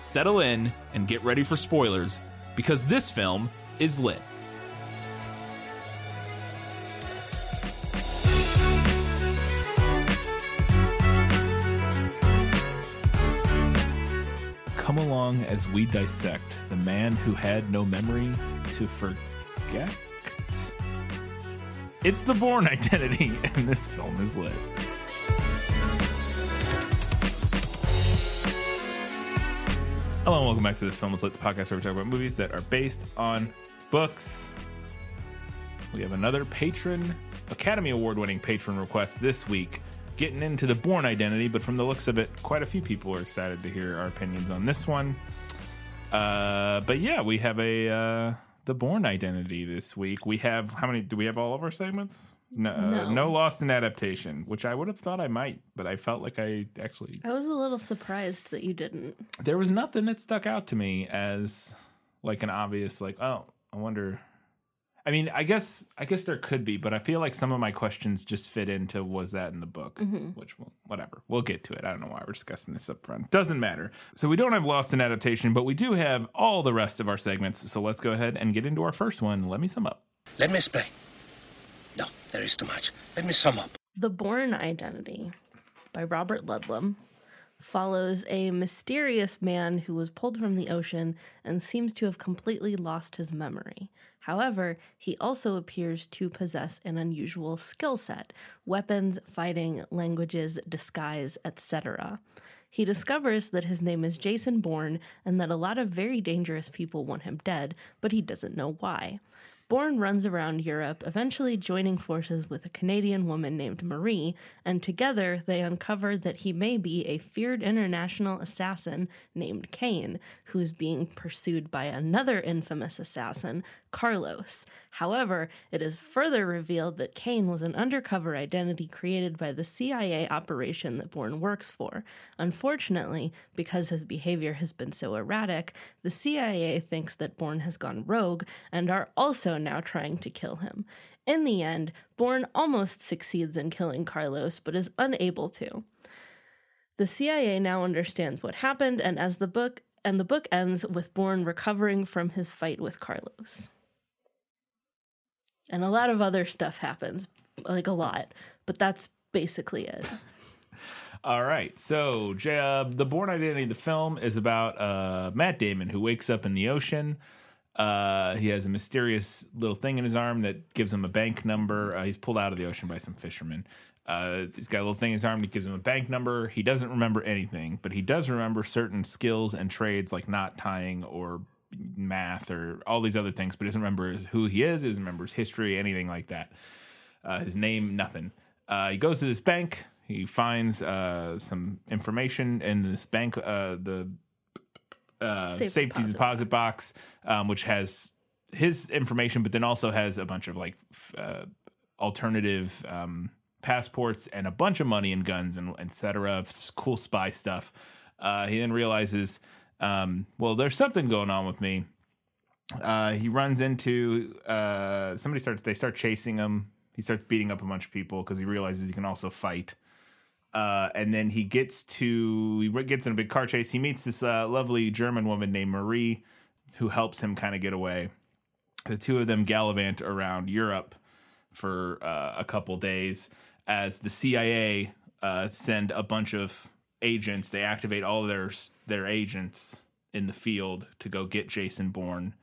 settle in, and get ready for spoilers, because this film is lit. Come along as we dissect the man who had no memory to forget. It's the Bourne identity, and this film is lit. Hello and welcome back to this film is lit, the podcast where we talk about movies that are based on books. We have another patron, Academy Award winning patron request this week, getting into the Bourne identity, but from the looks of it, quite a few people are excited to hear our opinions on this one. Uh, but yeah, we have a uh, the Bourne identity this week. We have how many? Do we have all of our segments? No, uh, No. no lost in adaptation, which I would have thought I might, but I felt like I actually I was a little surprised that you didn't. there was nothing that stuck out to me as like an obvious like oh i wonder i mean i guess i guess there could be but i feel like some of my questions just fit into was that in the book? Which will whatever. We'll get to it. I don't know why we're discussing this up front. Doesn't matter. So we don't have lost in adaptation but we do have all the rest of our segments. So let's go ahead and get into our first one. Let me sum up. Let me explain. No, there is too much. Let me sum up. The Born Identity by Robert Ludlum follows a mysterious man who was pulled from the ocean and seems to have completely lost his memory. However, he also appears to possess an unusual skill set weapons, fighting, languages, disguise, etc. He discovers that his name is Jason Bourne and that a lot of very dangerous people want him dead, but he doesn't know why. Bourne runs around Europe, eventually joining forces with a Canadian woman named Marie, and together they uncover that he may be a feared international assassin named Cain, who is being pursued by another infamous assassin, Carlos. However, it is further revealed that Cain was an undercover identity created by the CIA operation that Bourne works for. Unfortunately, because his behavior has been so erratic, the CIA thinks that Bourne has gone rogue and are also now trying to kill him. In the end, Bourne almost succeeds in killing Carlos, but is unable to. The CIA now understands what happened, and as the book and the book ends with Bourne recovering from his fight with Carlos. And a lot of other stuff happens, like a lot, but that's basically it. All right. So, uh, the Bourne Identity, the film, is about uh, Matt Damon who wakes up in the ocean. Uh, he has a mysterious little thing in his arm that gives him a bank number. Uh, he's pulled out of the ocean by some fishermen. Uh, he's got a little thing in his arm that gives him a bank number. He doesn't remember anything, but he does remember certain skills and trades like knot tying or math or all these other things, but he doesn't remember who he is, he doesn't remember his history, anything like that. Uh, his name, nothing. Uh, he goes to this bank. He finds some information in this bank, the uh, Safe safety deposit deposit, box, um, which has his information, but then also has a bunch of like uh, alternative um, passports and a bunch of money and guns and etc. cool spy stuff. Uh, he then realizes, um, well, there's something going on with me. Uh, he runs into uh, somebody starts. They start chasing him. He starts beating up a bunch of people because he realizes he can also fight. Uh, and then he gets to he gets in a big car chase. He meets this uh, lovely German woman named Marie, who helps him kind of get away. The two of them gallivant around Europe for uh, a couple days as the CIA uh, send a bunch of agents. They activate all their their agents in the field to go get Jason Bourne,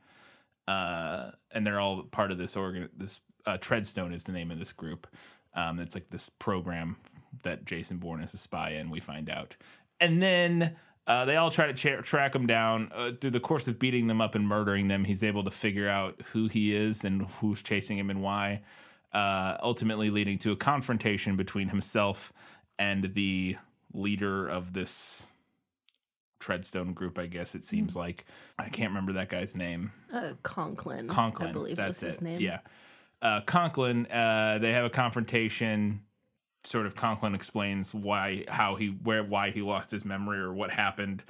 uh, and they're all part of this organ. This Treadstone is the name of this group. Um, it's like this program that Jason Bourne is a spy in. We find out, and then uh, they all try to tra- track him down. Uh, through the course of beating them up and murdering them, he's able to figure out who he is and who's chasing him and why. Uh, ultimately, leading to a confrontation between himself and the leader of this treadstone group i guess it seems like i can't remember that guy's name Uh, Conklin. conklin I believe that's was his it name. yeah uh, conklin uh, they have a confrontation sort of conklin explains why how he where why he lost his memory or what happened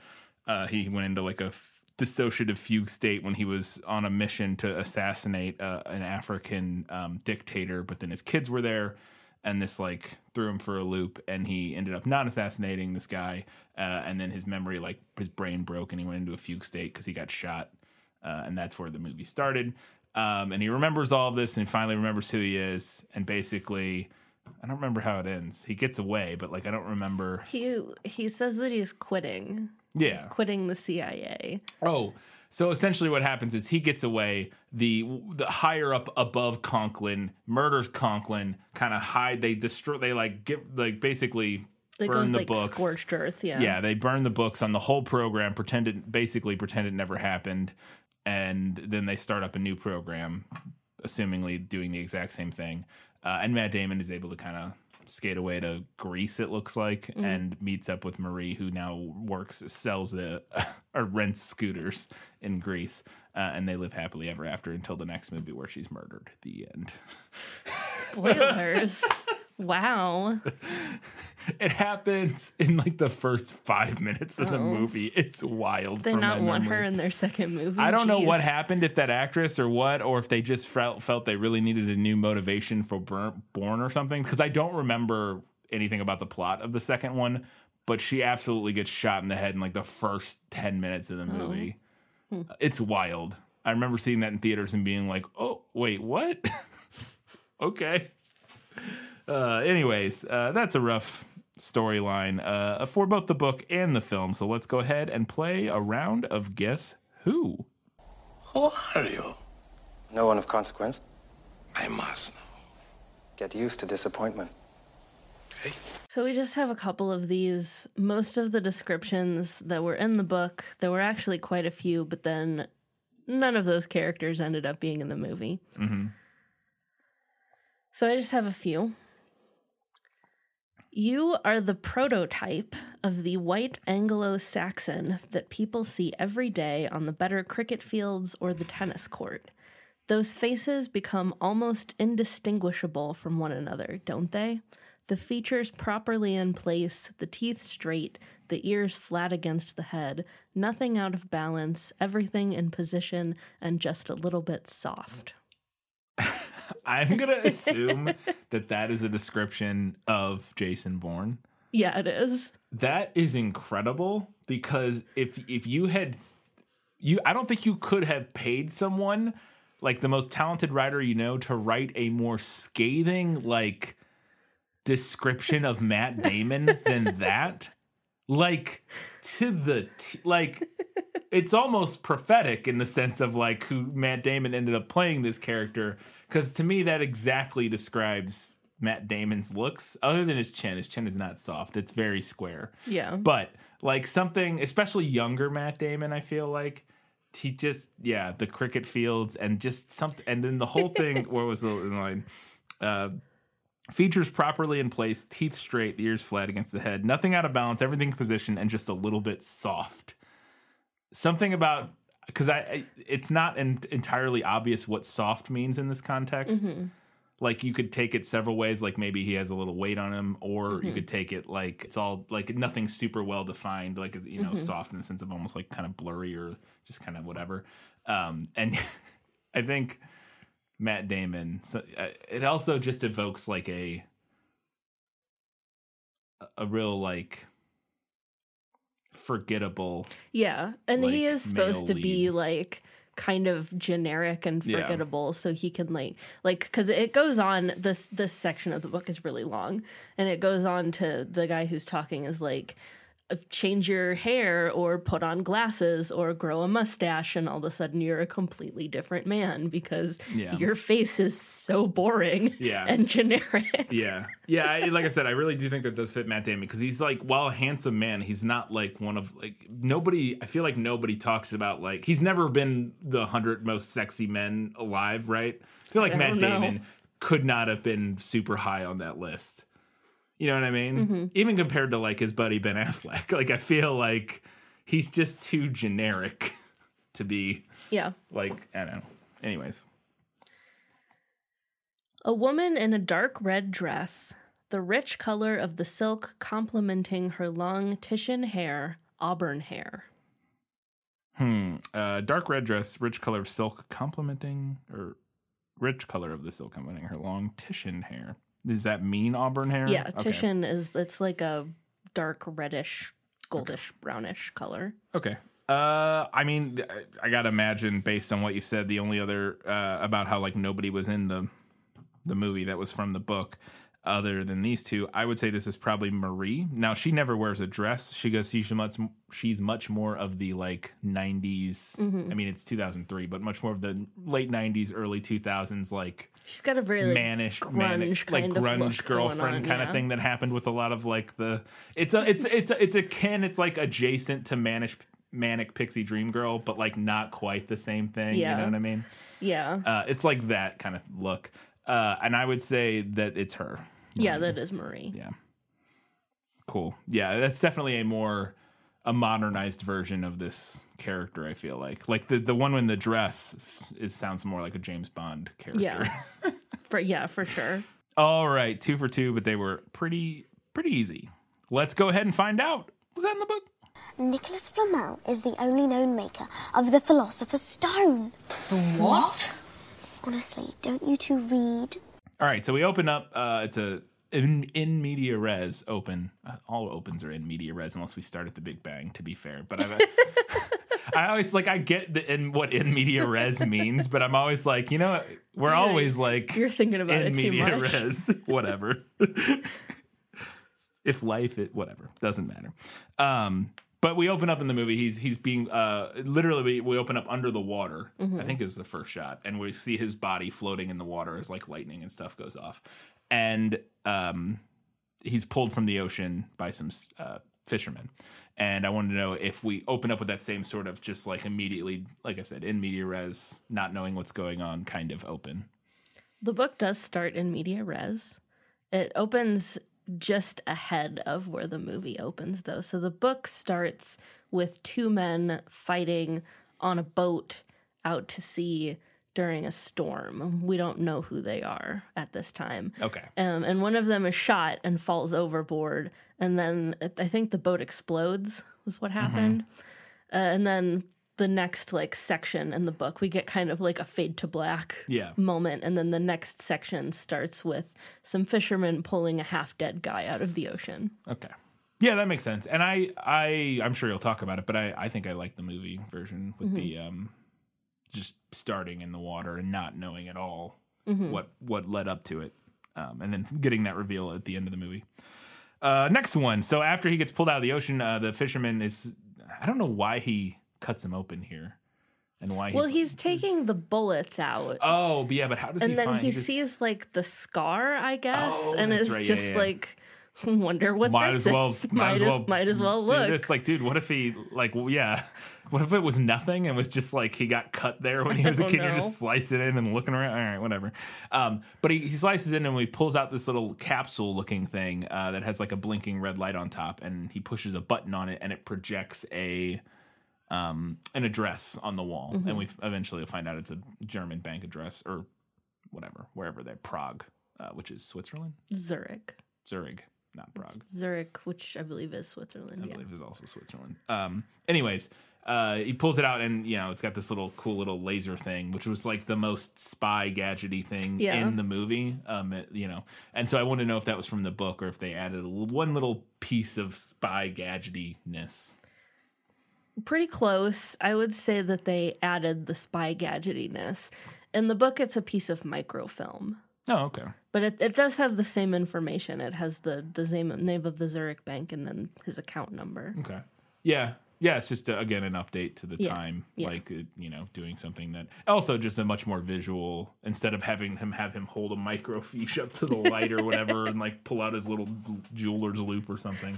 uh, he went into like a f- dissociative fugue state when he was on a mission to assassinate uh, an African um, dictator, but then his kids were there, and this like threw him for a loop, and he ended up not assassinating this guy, uh, and then his memory, like his brain broke, and he went into a fugue state because he got shot, uh, and that's where the movie started. Um, and he remembers all of this, and finally remembers who he is, and basically. I don't remember how it ends. He gets away, but like I don't remember. He he says that he's quitting. Yeah. He's quitting the CIA. Oh, so essentially, what happens is he gets away. The the higher up above Conklin murders Conklin. Kind of hide. They destroy. They like get like basically They burn goes the like books. scorched earth. Yeah. Yeah, they burn the books on the whole program. Pretended basically pretend it never happened, and then they start up a new program, assumingly doing the exact same thing. Uh, and Matt Damon is able to kind of skate away to Greece, it looks like, and meets up with Marie, who now works, sells a, or rents scooters in Greece. Uh, and they live happily ever after until the next movie where she's murdered. The end. Spoilers. Wow. It happens in like the first five minutes of the oh. movie. It's wild. They from not my want memory. her in their second movie. I don't know what Jeez. happened, if that actress or what, or if they just felt felt they really needed a new motivation for Bourne or something. Because I don't remember anything about the plot of the second one, but she absolutely gets shot in the head in like the first ten minutes of the oh. movie. Hmm. It's wild. I remember seeing that in theaters and being like, "Oh, wait, what?" okay. Uh, anyways, uh, that's a rough storyline uh, for both the book and the film. So let's go ahead and play a round of Guess Who. Who are you? No one of consequence. I must know. Get used to disappointment. Okay? So we just have a couple of these. Most of the descriptions that were in the book, there were actually quite a few, but then none of those characters ended up being in the movie. So I just have a few. You are the prototype of the white Anglo Saxon that people see every day on the better cricket fields or the tennis court. Those faces become almost indistinguishable from one another, don't they? The features properly in place, the teeth straight, the ears flat against the head, nothing out of balance, everything in position, and just a little bit soft. I'm going to assume that that is a description of Jason Bourne. Yeah, it is. That is incredible because if if you had you I don't think you could have paid someone like the most talented writer you know to write a more scathing like description of Matt Damon than that. Like to the t- like it's almost prophetic in the sense of like who Matt Damon ended up playing this character because to me that exactly describes Matt Damon's looks other than his chin his chin is not soft it's very square Yeah. but like something especially younger Matt Damon I feel like he just yeah the cricket fields and just something and then the whole thing what was the line uh Features properly in place, teeth straight, the ears flat against the head, nothing out of balance, everything in position, and just a little bit soft. Something about because I, it's not en- entirely obvious what soft means in this context. Like you could take it several ways, like maybe he has a little weight on him, or you could take it like it's all like nothing super well defined, like you know, soft in the sense of almost like kind of blurry or just kind of whatever. Um, and I think Matt Damon. So uh, it also just evokes like a a real like forgettable. Yeah, and he is supposed to be like kind of generic and Yeah. forgettable so he can like like because it goes on this this section of the book is really long and it goes on to the guy who's talking is like change your hair or put on glasses or grow a mustache and all of a sudden you're a completely different man because Yeah. your face is so boring Yeah. and generic Yeah, yeah. I, like I said, I really do think that does fit Matt Damon because he's like, while a handsome man, he's not like one of like nobody. I feel like nobody talks about like he's never been the hundred most sexy men alive, right? I feel like I Matt know. Damon could not have been super high on that list. You know what I mean? Mm-hmm. Even compared to like his buddy Ben Affleck, like I feel like he's just too generic to be Yeah. like I don't know. Anyways, A woman in a dark red dress, the rich color of the silk complementing her long Titian hair, auburn hair. hmm. Uh, dark red dress, rich color of silk, complementing or rich color of the silk complementing her long Titian hair. Does that mean auburn hair? Yeah, Okay. Titian is it's like a dark reddish, goldish, brownish color. Okay. Uh, I mean, I- I gotta imagine based on what you said, the only other uh, about how like nobody was in the the movie that was from the book, other than these two, I would say this is probably Marie. Now she never wears a dress. She goes, she's much she's much more of the like '90s. Mm-hmm. I mean, it's 2003, but much more of the late '90s, early 2000s, like She's got a very mannish, grunge manic, like grunge girlfriend on, kind yeah. of thing that happened with a lot of like the. It's a it's it's a, it's akin. It's like adjacent to manish manic pixie dream girl, but like not quite the same thing. You know what I mean? yeah, Uh, it's like that kind of look, uh, and I would say that it's her. Yeah, that is Marie. Yeah. Cool. Yeah, that's definitely a more a modernized version of this character. I feel like like the the one in the dress is sounds more like a James Bond character. Yeah, for yeah, for sure. All right, two for two, but they were pretty pretty easy. Let's go ahead and find out. Was that in the book? Nicholas Flamel is the only known maker of the Philosopher's Stone. What? Honestly, don't you two read? All right, so we open up. Uh, it's a in, in media res open. Uh, all opens are in media res unless we start at the Big Bang. To be fair, but I've, I always like I get the in what in media res means, but I'm always like, you know, we're always like You're thinking about in it too media much. res, whatever. if life, it whatever doesn't matter. Um, but we open up in the movie. He's he's being uh literally we, open up under the water. Mm-hmm. I think is the first shot, and we see his body floating in the water as like lightning and stuff goes off, and um, he's pulled from the ocean by some uh, fishermen. And I wanted to know if we open up with that same sort of just like immediately, like I said, in media res, not knowing what's going on, kind of open. The book does start in media res. It opens just ahead of where the movie opens, though. So the book starts with two men fighting on a boat out to sea during a storm. We don't know who they are at this time. Okay. Um, and one of them is shot and falls overboard. And then I think the boat explodes, was what happened. Uh, and then the next like section in the book, we get kind of like a fade to black Yeah. moment. And then the next section starts with some fishermen pulling a half dead guy out of the ocean. Okay. Yeah, that makes sense. And I, I, I'm sure you'll talk about it, but I, I think I like the movie version with the um, just starting in the water and not knowing at all what what led up to it, um, and then getting that reveal at the end of the movie. Uh, next one. So after he gets pulled out of the ocean, uh, the fisherman is. I don't know why he cuts him open here, and why. Well, he, he's taking the bullets out. Oh, but yeah, but how does he and then find? he just- sees like the scar, I guess, Oh, and it's right, just yeah. like, wonder what might this as well is. might, as well might as well look. this. Like, dude, what if he like yeah, what if it was nothing and was just like he got cut there when he was a don't kid? You're just slicing in and looking around. All right, whatever. Um, but he, he slices in and he pulls out this little capsule looking thing uh, that has like a blinking red light on top, and he pushes a button on it and it projects a um an address on the wall, Mm-hmm. and we eventually find out it's a German bank address or whatever, wherever they're Prague, uh, which is Switzerland, Zurich. Zurich, not Prague. Zurich, which I believe is Switzerland. I yeah. believe is also Switzerland. Um, anyways, uh, he pulls it out, and you know, it's got this little cool little laser thing, which was like the most spy gadgety thing Yeah. in the movie. Um, it- you know, and so I wanted to know if that was from the book or if they added a one little piece of spy gadgetiness. Pretty close. I would say that they added the spy gadgetiness. In the book, it's a piece of microfilm. Oh, okay. But it, it does have the same information. It has the, the name, name of the Zurich bank and then his account number. Okay. Yeah. Yeah, it's just uh, again an update to the Yeah, time, yeah. like uh, you know, doing something that also just a much more visual. Instead of having him have him hold a microfiche up to the light or whatever, and like pull out his little jeweler's loupe or something,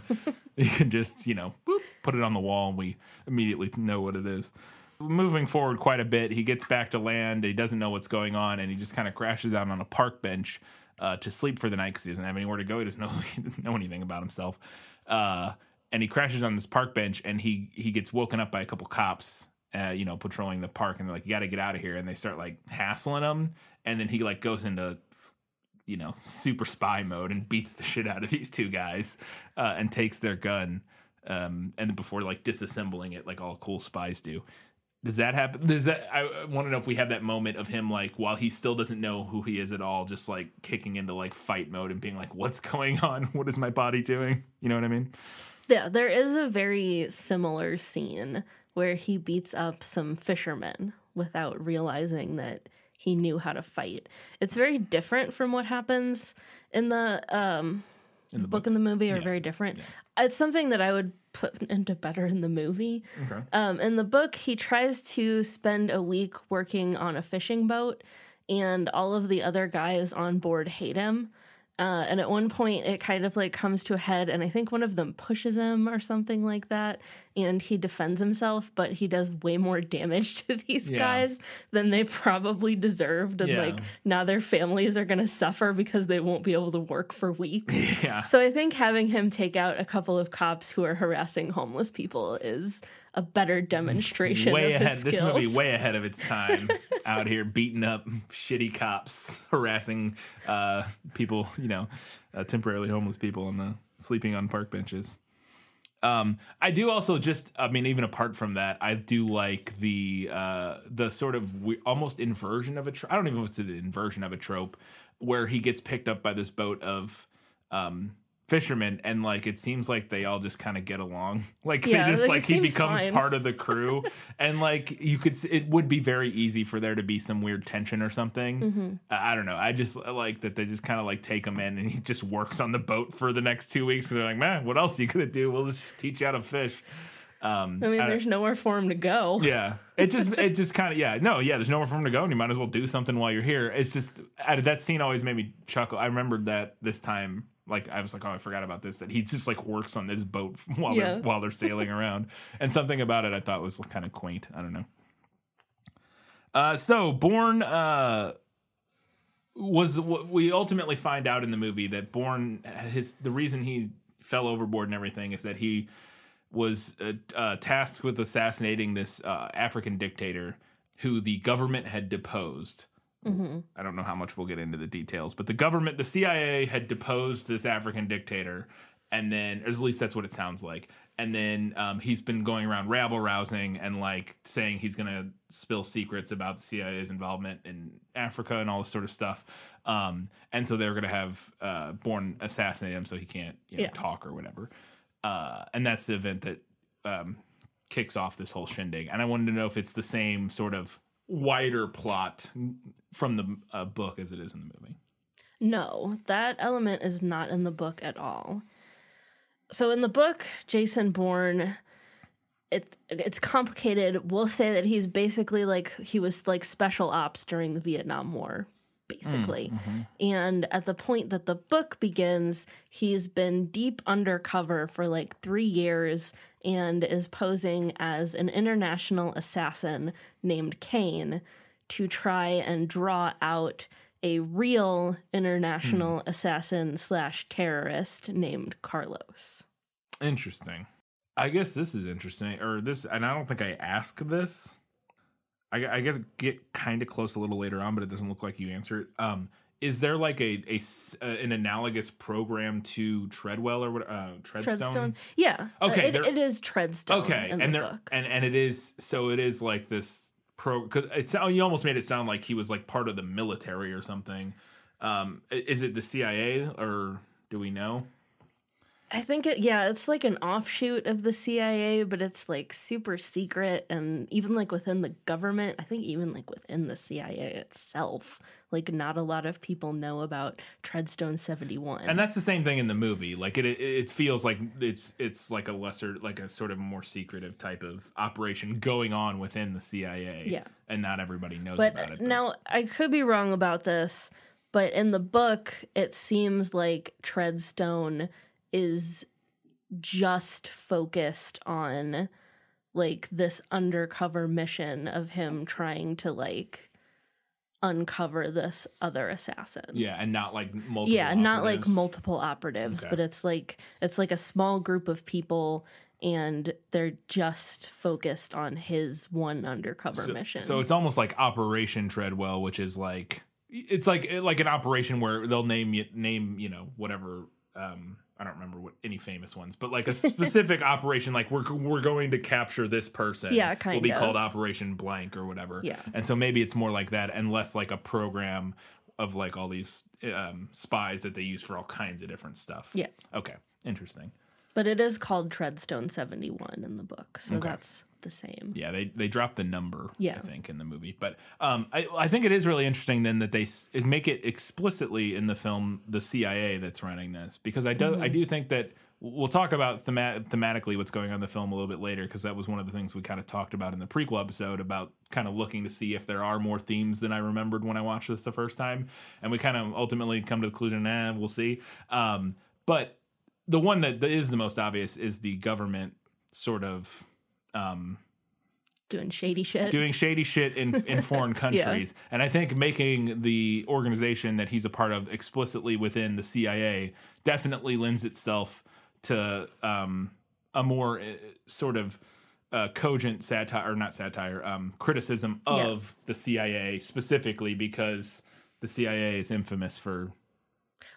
you can just you know boop, put it on the wall, and we immediately know what it is. Moving forward quite a bit, he gets back to land. He doesn't know what's going on, and he just kind of crashes out on a park bench uh, to sleep for the night because he doesn't have anywhere to go. He doesn't know, he doesn't know anything about himself. Uh, and he crashes on this park bench, and he he gets woken up by a couple cops. Uh, you know, patrolling the park, and they're like, "You got to get out of here!" And they start like hassling him, and then he like goes into you know, super spy mode and beats the shit out of these two guys uh, and takes their gun. Um, and then before like disassembling it, like all cool spies do. Does that happen? Does that? I want to know if we have that moment of him like while he still doesn't know who he is at all, just like kicking into like fight mode and being like, "What's going on? What is my body doing?" You know what I mean? Yeah, there is a very similar scene where he beats up some fishermen without realizing that he knew how to fight. It's very different from what happens in the um In the book and the movie are Yeah. very different. It's something that I would put into better in the movie. Okay. Um, in the book, he tries to spend a week working on a fishing boat, and all of the other guys on board hate him. Uh, and at one point, it kind of like comes to a head, and I think one of them pushes him or something like that, and he defends himself, but he does way more damage to these Yeah. guys than they probably deserved, and Yeah. like now their families are gonna suffer because they won't be able to work for weeks. Yeah. So I think having him take out a couple of cops who are harassing homeless people is a better demonstration way ahead. his This movie way ahead of its time. out here beating up shitty cops, harassing uh, people. You know, uh, temporarily homeless people on the sleeping on park benches. Um, I do also just, I mean, even apart from that, I do like the uh, the sort of we, almost inversion of a. Tro- I don't even know if it's an inversion of a trope where he gets picked up by this boat of um, fishermen, and like it seems like they all just kind of get along. Like Yeah, they just like, like he becomes fine. part of the crew, and like you could, it would be very easy for there to be some weird tension or something. Mm-hmm. I I don't know. I just like that they just kind of like take him in, and he just works on the boat for the next two weeks. And they're like, man, what else are you gonna do? We'll just teach you how to fish. Um, I mean, I- there's nowhere for him to go. yeah, it just it just kind of yeah no yeah. There's nowhere for him to go, and you might as well do something while you're here. It's just I, that scene always made me chuckle. I remembered that this time. Like I was like, oh, I forgot about this. That he just like works on this boat while Yeah. they're while they're sailing around, and something about it I thought was kind of quaint. I don't know. Uh, so Bourne uh, was what we ultimately find out in the movie that Bourne his the reason he fell overboard and everything is that he was uh, uh, tasked with assassinating this uh, African dictator who the government had deposed. I don't know how much we'll get into the details, but the government, the CIA, had deposed this African dictator, and then, or at least that's what it sounds like. And then um, he's been going around rabble rousing and like saying he's gonna spill secrets about the CIA's involvement in Africa and all this sort of stuff. Um, and so they're gonna have uh, Bourne assassinate him so he can't you know, Yeah. talk or whatever. Uh, and that's the event that um, kicks off this whole shindig. And I wanted to know if it's the same sort of wider plot from the uh, book as it is in the movie. No, that element is not in the book at all. So in the book, Jason Bourne, it it's complicated. We'll say that he's basically like he was like special ops during the Vietnam War, Mm, basically. Mm-hmm. And at the point that the book begins, he's been deep undercover for like three years and is posing as an international assassin named Cain to try and draw out a real international hmm. assassin slash terrorist named Carlos. Interesting. I guess this is interesting, or this, and I don't think I asked this. I, I guess get kind of close a little later on, but it doesn't look like you answer it. Um, is there like a uh, an analogous program to Treadwell or what? Uh, Treadstone. Treadstone. Yeah. Okay, It, it is Treadstone. Okay, and the there and and it is so it is like this pro because it's you almost made it sound like he was like part of the military or something. Um, is it the CIA or do we know? I think it, yeah, it's like an offshoot of the CIA, but it's like super secret. And even like within the government, I think even like within the CIA itself, like not a lot of people know about Treadstone 71. And that's the same thing in the movie. Like it, it, feels like it's it's like a lesser, like a sort of more secretive type of operation going on within the CIA. Yeah. and not everybody knows but about it. now I could be wrong about this, but in the book, it seems like Treadstone is just focused on like this undercover mission of him trying to like uncover this other assassin. Yeah, and not like multiple. yeah not like operatives. multiple operatives Okay. but it's like it's like a small group of people and they're just focused on his one undercover so, mission So it's almost like Operation Treadwell, which is like it's like like an operation where they'll name you name you know whatever. Um, I don't remember what any famous ones, but like a specific operation, like we're we're going to capture this person. Yeah, will be of. called Operation Blank or whatever. Yeah. and so maybe it's more like that and less like a program of like all these um, spies that they use for all kinds of different stuff. Yeah. Okay. Interesting. but it is called treadstone 71 in the book so Okay. that's the same Yeah, they they dropped the number. Yeah. I think in the movie, but um, I I think it is really interesting then that they s- make it explicitly in the film the CIA that's running this because I do I do think that we'll talk about thema- thematically what's going on in the film a little bit later because that was one of the things we kind of talked about in the prequel episode about kind of looking to see if there are more themes than I remembered when I watched this the first time, and we kind of ultimately come to the conclusion, nah, we'll see. Um, but the one that is the most obvious is the government sort of um, doing shady shit doing shady shit in in foreign countries. And I think making the organization that he's a part of explicitly within the CIA definitely lends itself to um, a more uh, sort of uh, cogent satire or not satire um, criticism Yeah. of the CIA specifically because the CIA is infamous for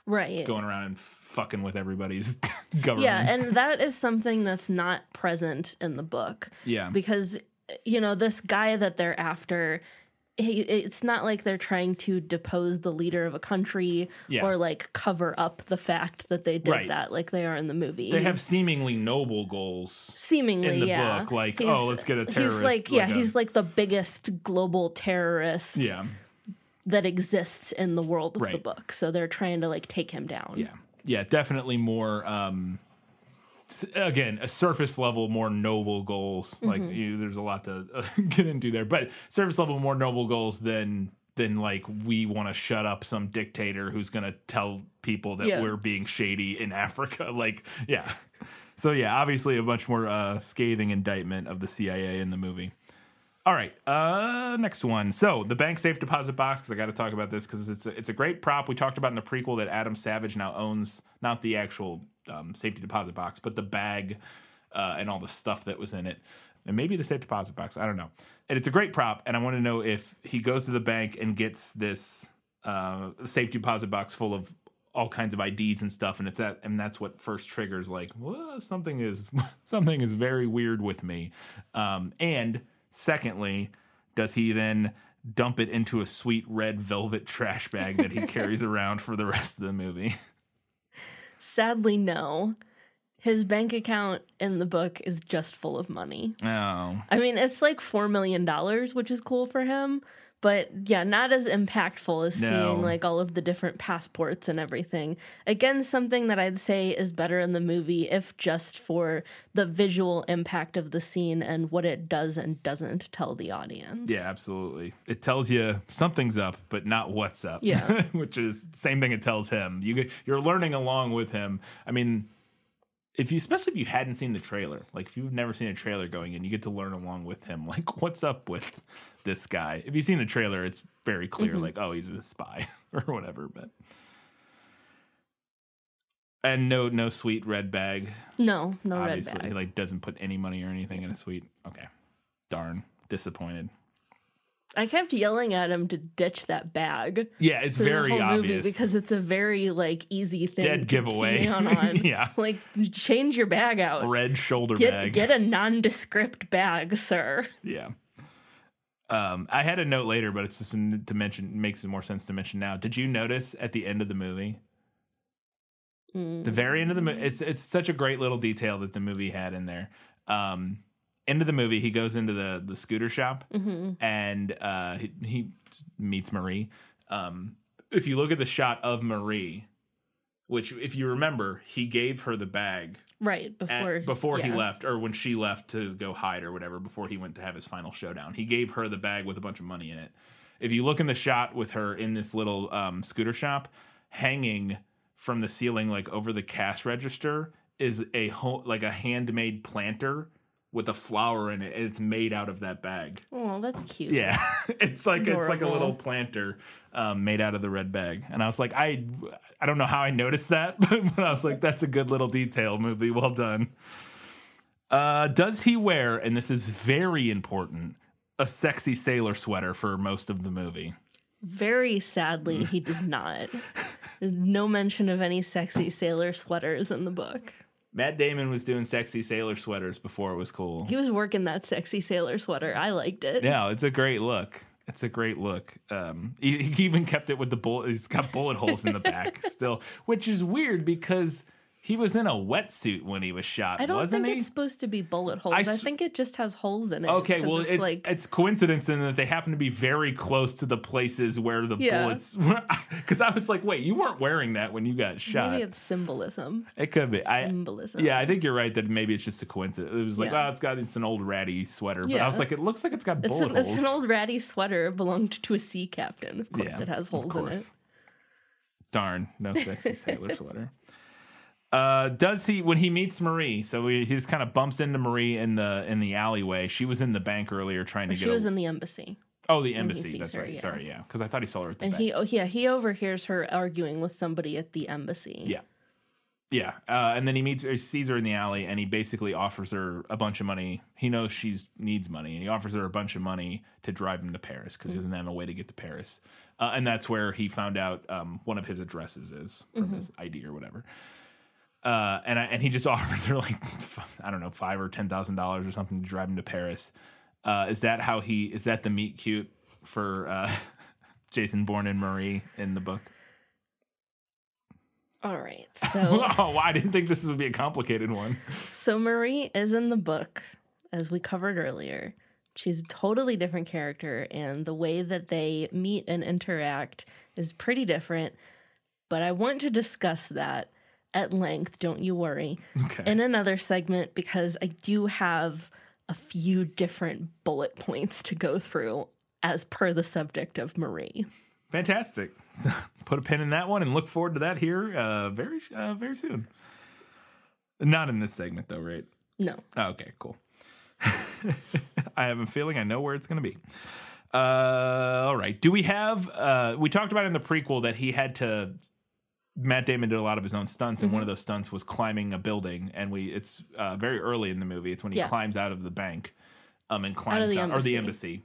right going around and fucking with everybody's government. yeah and that is something that's not present in the book yeah, because you know this guy that they're after he, it's not like they're trying to depose the leader of a country Yeah. or like cover up the fact that they did Right. that like they are in the movie they have seemingly noble goals. seemingly in the yeah. book, like, He's- oh, let's get a terrorist he's terrorist, like yeah a- he's like the biggest global terrorist Yeah. That exists in the world of the book so they're trying to like take him down Yeah, yeah, definitely more. Um, again, a surface level, more noble goals. Like you, there's a lot to uh, get into there, but surface level, more noble goals than than like we want to shut up some dictator who's going to tell people that Yeah. we're being shady in Africa. Like, yeah. So yeah, obviously a much more uh, scathing indictment of the CIA in the movie. All right, uh, next one. So the bank safe deposit box. Because I got to talk about this because it's a, it's a great prop. We talked about in the prequel that Adam Savage now owns not the actual um, safety deposit box, but the bag uh, and all the stuff that was in it, and maybe the safe deposit box. I don't know. And it's a great prop. And I want to know if he goes to the bank and gets this uh, safety deposit box full of all kinds of IDs and stuff, and it's that, and that's what first triggers like, well, something is something is very weird with me. Um, and secondly, does he then dump it into a sweet red velvet trash bag that he carries around for the rest of the movie? sadly no his bank account in the book is just full of money Oh, I mean, it's like $4 million, which is cool for him. But yeah, not as impactful as No. seeing like all of the different passports and everything. Again, something that I'd say is better in the movie if just for the visual impact of the scene and what it does and doesn't tell the audience. yeah, absolutely. It tells you something's up, but not what's up. Yeah. which is the same thing it tells him. You you're learning along with him. I mean, if you especially if you hadn't seen the trailer, like if you've never seen a trailer going in, you get to learn along with him. Like, what's up with this guy? If you've seen the trailer, it's very clear, mm-hmm. like, oh, he's a spy or whatever. But and no, no sweet red bag. No, no Obviously, red he like doesn't put any money or anything in a sweet. Okay, darn, disappointed. I kept yelling at him to ditch that bag. Yeah, it's very obvious because it's a very like easy thing. Dead to giveaway. on, on. Yeah. like change your bag out. red shoulder Get bag. get a nondescript bag, sir. Yeah. Um, I had a note later, but it's just to mention makes it more sense to mention now. Did you notice at the end of the movie, the very end of the movie? It's it's such a great little detail that the movie had in there. Um, end of the movie, he goes into the the scooter shop and uh, he, he meets Marie. Um, if you look at the shot of Marie, which if you remember, he gave her the bag Right at- before before he left or when she left to go hide or whatever before he went to have his final showdown. He gave her the bag with a bunch of money in it. If you look in the shot with her in this little um, scooter shop hanging from the ceiling like over the cash register is a ho- like a handmade planter with a flower in it, and it's made out of that bag. Oh, that's cute. Yeah, it's like it's like a little planter um, made out of the red bag, and I was like, I I don't know how I noticed that, but I was like, that's a good little detail. Movie, well done. Uh, does he wear? And this is very important. A sexy sailor sweater for most of the movie. Very sadly, he does not. There's no mention of any sexy sailor sweaters in the book. Matt Damon was doing sexy sailor sweaters before it was cool. He was working that sexy sailor sweater. I liked it. Yeah, it's a great look. It's a great look. Um, he, he even kept it with the bullet. He's got bullet holes in the back still, which is weird because he was in a wetsuit when he was shot. I don't wasn't think he? it's supposed to be bullet holes. I I, s- think it just has holes in it. Okay, well, it's like it's coincidence in that they happen to be very close to the places where the Yeah. bullets. Because I was like, wait, you weren't wearing that when you got shot. maybe it's symbolism. it could be. I, Symbolism. yeah, I think you're right that maybe it's just a coincidence. It was like, Yeah. oh, it's got it's an old ratty sweater, but I was like, it looks like it's got It's bullet an, holes. it's an old ratty sweater. Belonged to a sea captain. Of course, Yeah, it has holes in it. Darn, no sexy sailor sweater. Uh, does he when he meets Marie? So he, he just kind of bumps into Marie in the in the alleyway. She was in the bank earlier trying to She get. was a, in the embassy, oh, the embassy. That's her, right. yeah. Sorry, yeah, because I thought he saw her at the and bank. he oh yeah he overhears her arguing with somebody at the embassy. Yeah. Yeah. Uh, and then he meets he sees her in the alley and he basically offers her a bunch of money. He knows she needs money and he offers her a bunch of money to drive him to Paris because he doesn't have a way to get to Paris. Uh, and that's where he found out um, one of his addresses is from his ID or whatever. Uh, and I, and he just offers her like I don't know five or ten thousand dollars or something to drive him to Paris. Uh, is that how he is that the meet cute for uh, Jason Bourne and Marie in the book? All right. So oh, I didn't think this would be a complicated one. so Marie is in the book, as we covered earlier. She's a totally different character, and the way that they meet and interact is pretty different. But I want to discuss that at length, don't you worry, Okay. in another segment because I do have a few different bullet points to go through as per the subject of Marie. Fantastic. Put a pin in that one and look forward to that here uh, very uh, very soon. Not in this segment though, right? No. Oh, okay, cool. I have a feeling I know where it's going to be. Uh, all right. Do we have? Uh, we talked about in the prequel that he had to. Matt Damon did a lot of his own stunts, and one Mm-hmm. of those stunts was climbing a building. And we, it's uh, very early in the movie. It's when he Yeah. climbs out of the bank, um, and climbs the down, or the embassy.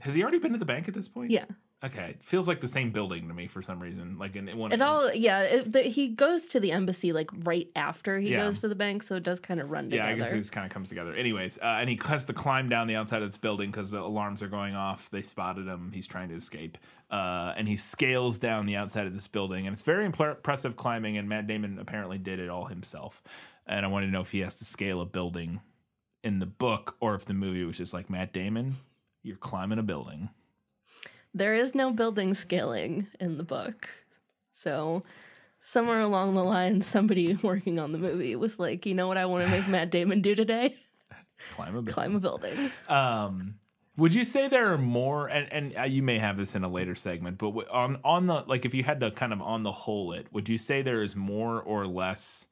Has he already been to the bank at this point? Yeah. Okay, it feels like the same building to me for some reason. Like in one. It all, yeah. It, the, he goes to the embassy like right after he Yeah. goes to the bank, so it does kind of run together. Yeah. I guess it just kind of comes together. Anyways, uh, and he has to climb down the outside of this building because the alarms are going off. They spotted him. He's trying to escape, uh, and he scales down the outside of this building, and it's very impre- impressive climbing. And Matt Damon apparently did it all himself. And I wanted to know if he has to scale a building in the book, or if the movie was just like Matt Damon, you're climbing a building. There is no building scaling in the book. So somewhere along the line, somebody working on the movie was like, you know what I want to make Matt Damon do today? Climb a building. Climb a building. Um, would you say there are more? And and uh, you may have this in a later segment, but on on the like, if you had to kind of on the whole it, would you say there is more or less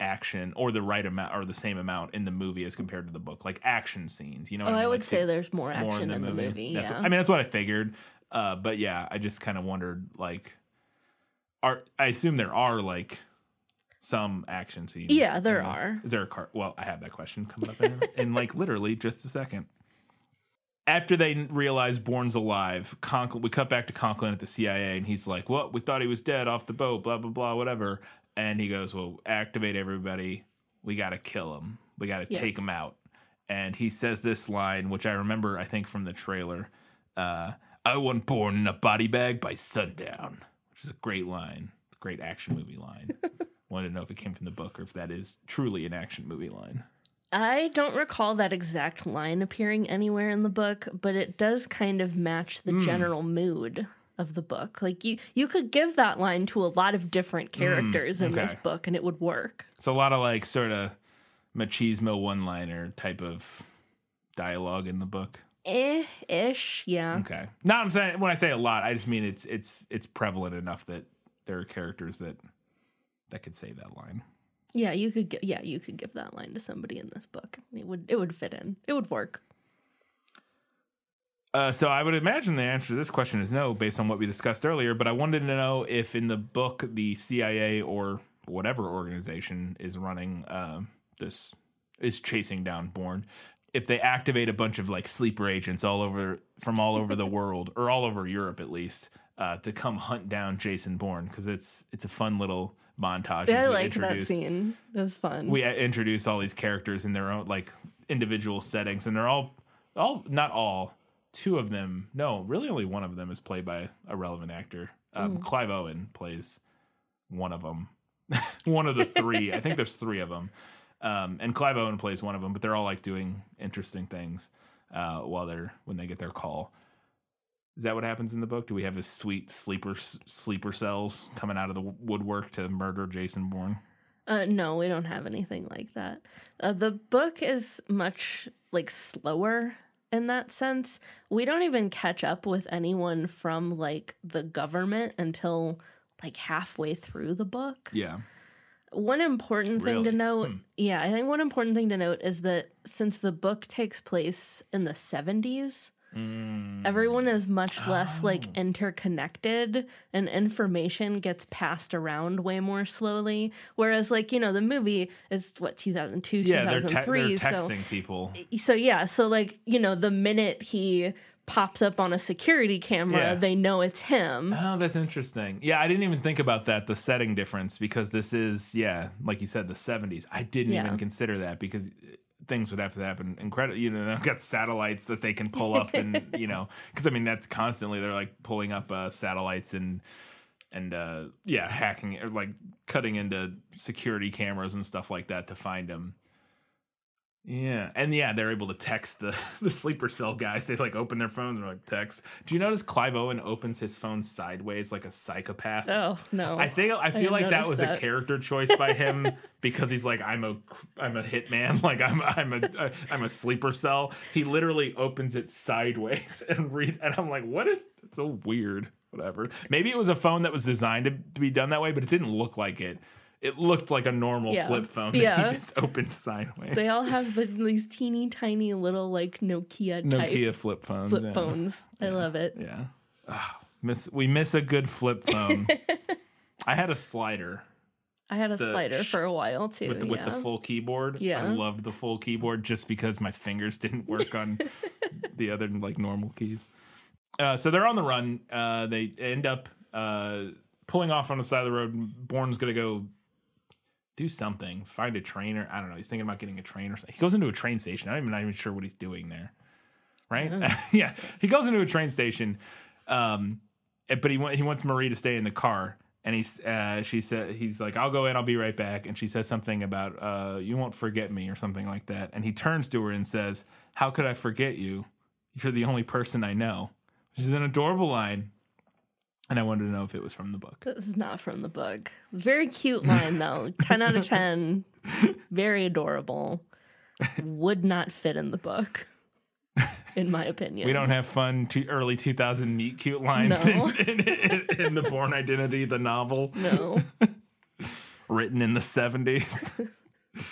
action, or the right amount, or the same amount in the movie as compared to the book, like action scenes? You know, Oh, what I mean? would Like, say there's more action in the movie. That's yeah. what- I mean, that's what I figured. Uh, but yeah, I just kind of wondered, like, are I assume there are like some action scenes? Yeah, there the- are. Is there a car? Well, I have that question coming up in, in like literally just a second. After they realize Bourne's alive, Conklin, we cut back to Conklin at the CIA, and he's like, "Well, we thought he was dead off the boat, blah blah blah, whatever." And he goes, "Well, activate everybody. We got to kill him. We got to Yeah. take him out." And he says this line, which I remember, I think, from the trailer. Uh, I want Bourne in a body bag by sundown, which is a great line, great action movie line. Wanted to know if it came from the book or if that is truly an action movie line. I don't recall that exact line appearing anywhere in the book, but it does kind of match the general mood of the book. Like you you could give that line to a lot of different characters in this book and it would work. It's a lot of like sort of machismo one liner type of dialogue in the book. Eh ish, yeah. Okay. No, I'm saying when I say a lot, I just mean it's it's it's prevalent enough that there are characters that that could say that line. Yeah, you could. Gi- yeah, you could give that line to somebody in this book. It would. It would fit in. It would work. Uh, so I would imagine the answer to this question is no, based on what we discussed earlier. But I wanted to know if in the book the CIA or whatever organization is running uh, this is chasing down Bourne, if they activate a bunch of like sleeper agents all over from all over the world or all over Europe at least uh, to come hunt down Jason Bourne because it's it's a fun little montage. Yeah, I we liked that scene. It was fun. we uh, introduce all these characters in their own like individual settings and they're all all not all two of them no really only one of them is played by a relevant actor. Um, clive owen plays one of them one of the three. I think there's three of them um, and clive owen plays one of them but they're all like doing interesting things uh, while they're when they get their call. Is that what happens in the book? Do we have this sweet sleeper sleeper cells coming out of the woodwork to murder jason bourne? Uh, no, we don't have anything like that. Uh, the book is much like slower in that sense. We don't even catch up with anyone from like the government until like halfway through the book. yeah One important thing to note, Hmm. yeah, I think one important thing to note is that since the book takes place in the 70s, Mm. everyone is much less like Oh. interconnected and information gets passed around way more slowly whereas like you know the movie is what 2002 Yeah, they're, te- 2003 they're so texting people. so yeah so like you know the minute he pops up on a security camera Yeah. they know it's him Oh, that's interesting. Yeah, I didn't even think about that, the setting difference, because this is, yeah, like you said, the 70s. I didn't Yeah. even consider that because things would have to happen incredible. You know, they've got satellites that they can pull up and, you know, because I mean, that's constantly, they're like pulling up uh, satellites and, and uh, yeah, hacking or like cutting into security cameras and stuff like that to find them. Yeah, and yeah, they're able to text the the sleeper cell guys. They like open their phones and like text. Do you notice Clive Owen opens his phone sideways like a psychopath? oh no I think I feel didn't like that was that. a character choice by him because he's like I'm a I'm a hitman like I'm I'm a uh, I'm a sleeper cell. He literally opens it sideways and read and I'm like what is it's so weird. Whatever. Maybe it was a phone that was designed to, to be done that way, but it didn't look like it. It looked like a normal Yeah. flip phone Yeah. just opened sideways. they all have the, these teeny tiny little like nokia type Nokia flip phones. flip yeah. phones i love it Yeah. Ah, miss we miss a good flip phone. I had a slider i had a slider sh- for a while too with the, with the full keyboard. Yeah. I loved the full keyboard just because my fingers didn't work on the other like normal keys. Uh, so they're on the run. Uh, they end up uh, pulling off on the side of the road. Bourne's gonna go do something, find a trainer. I don't know. He's thinking about getting a trainer. He goes into a train station. I'm not even sure what he's doing there. Right? yeah, he goes into a train station. Um, but he he wants Marie to stay in the car. And he's uh, she said he's like I'll go in I'll be right back and she says something about uh, you won't forget me or something like that and he turns to her and says how could I forget you you're the only person I know which is an adorable line and I wanted to know if it was from the book This is not from the book. Very cute line though. 10 out of 10. Very adorable. Would not fit in the book, in my opinion. we don't have fun to early 2000 meet cute lines No. in, in, in, in the Bourne Identity the novel No. written in the 70s.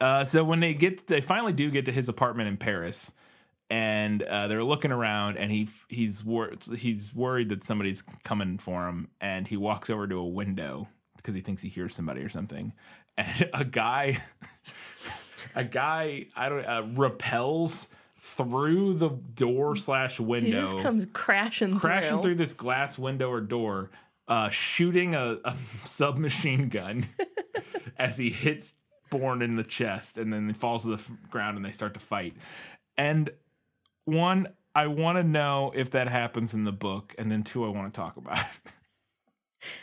uh, so when they get, they finally do get to his apartment in Paris, and uh, they're looking around, and he he's wor- he's worried that somebody's coming for him, and he walks over to a window because he thinks he hears somebody or something, and a guy, a guy, I don't, uh, repels through the door slash window. He just comes crashing crashing through. through this glass window or door, uh, shooting a, a submachine gun as he hits Bourne in the chest, and then he falls to the f- ground, and they start to fight. And one, I want to know if that happens in the book, and then two, I want to talk about it.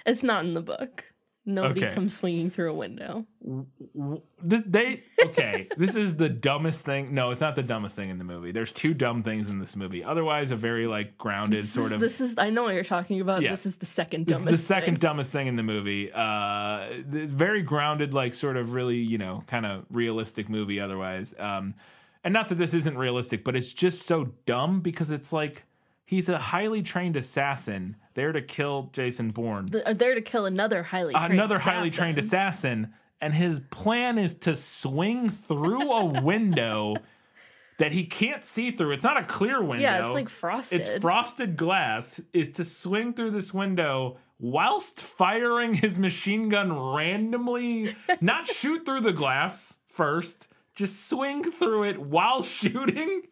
It's not in the book. Nobody Okay. comes swinging through a window. This, they okay. this is the dumbest thing. No, it's not the dumbest thing in the movie. There's two dumb things in this movie. Otherwise, a very like grounded This sort is, of this is I know what you're talking about. Yeah. This is the second This is dumbest. the second thing. dumbest thing in the movie. Uh, the- very grounded, like sort of really, you know, kind of realistic movie. Otherwise, um, and not that this isn't realistic, but it's just so dumb because it's like He's a highly trained assassin there to kill Jason Bourne. Th- are uh, there to kill another highly trained Another highly trained assassin. assassin. And his plan is to swing through a window that he can't see through. It's not a clear window. Yeah, it's like frosted. It's frosted glass. Is to swing through this window whilst firing his machine gun randomly, not shoot through the glass first, just swing through it while shooting.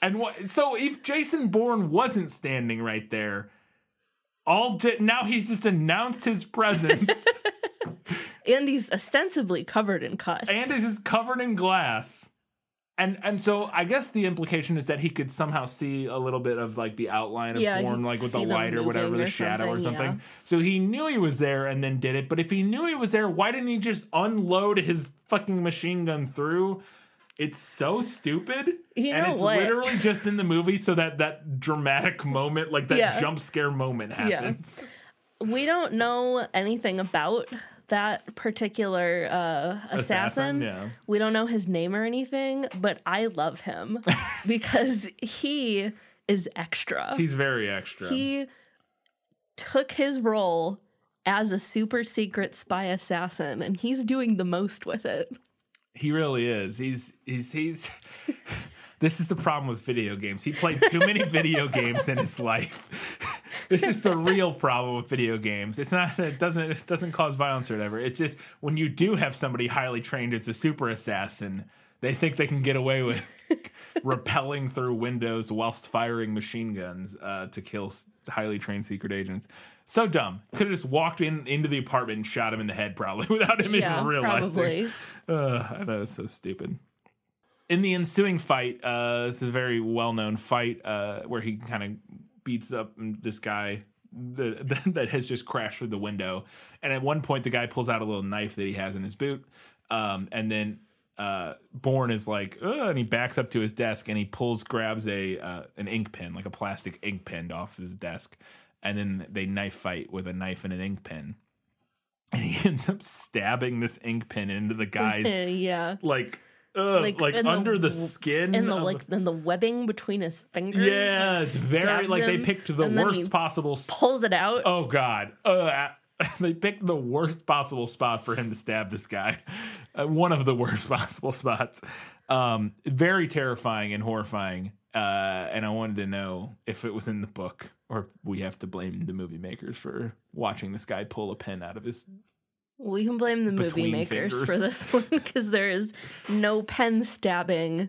And what? So if Jason Bourne wasn't standing right there, all now he's just announced his presence and he's ostensibly covered in cuts. and is covered in glass. And and so I guess the implication is that he could somehow see a little bit of like the outline of Yeah, Bourne, like with the light or whatever, moving the shadow or something, yeah. So he knew he was there and then did it. But if he knew he was there, why didn't he just unload his fucking machine gun through? It's so stupid. You and it's what? literally just in the movie so that that dramatic moment, like that Yeah. jump scare moment happens. we don't know anything about that particular uh, assassin. Assassin, yeah. We don't know his name or anything, but I love him because he is extra. He's very extra. he took his role as a super secret spy assassin and he's doing the most with it. He really is. He's he's he's. this is the problem with video games. He played too many video games in his life. this is the real problem with video games. It's not. It doesn't. It doesn't cause violence or whatever. It's just when you do have somebody highly trained as a super assassin, they think they can get away with rappelling through windows whilst firing machine guns uh, to kill highly trained secret agents. So dumb. Could have just walked in into the apartment and shot him in the head, probably without him yeah, even realizing. probably. Uh, I know it's so stupid. In the ensuing fight, uh, this is a very well-known fight uh, where he kind of beats up this guy that, that has just crashed through the window, and at one point the guy pulls out a little knife that he has in his boot, um, and then uh, Bourne is like, and he backs up to his desk and he pulls, grabs a uh, an ink pen, like a plastic ink pen, off his desk, and then they knife fight with a knife and an ink pen. And he ends up stabbing this ink pen into the guy's yeah. like ugh, Like, like, in the under the, skin And the like in the webbing between his fingers. yeah it's very like they picked the worst possible pulls it out. oh god uh, they picked the worst possible spot for him to stab this guy uh, one of the worst possible spots um very terrifying and horrifying uh, and I wanted to know if it was in the book or we have to blame the movie makers for watching this guy pull a pen out of his We can blame the movie makers fingers. for this one because there is no pen stabbing.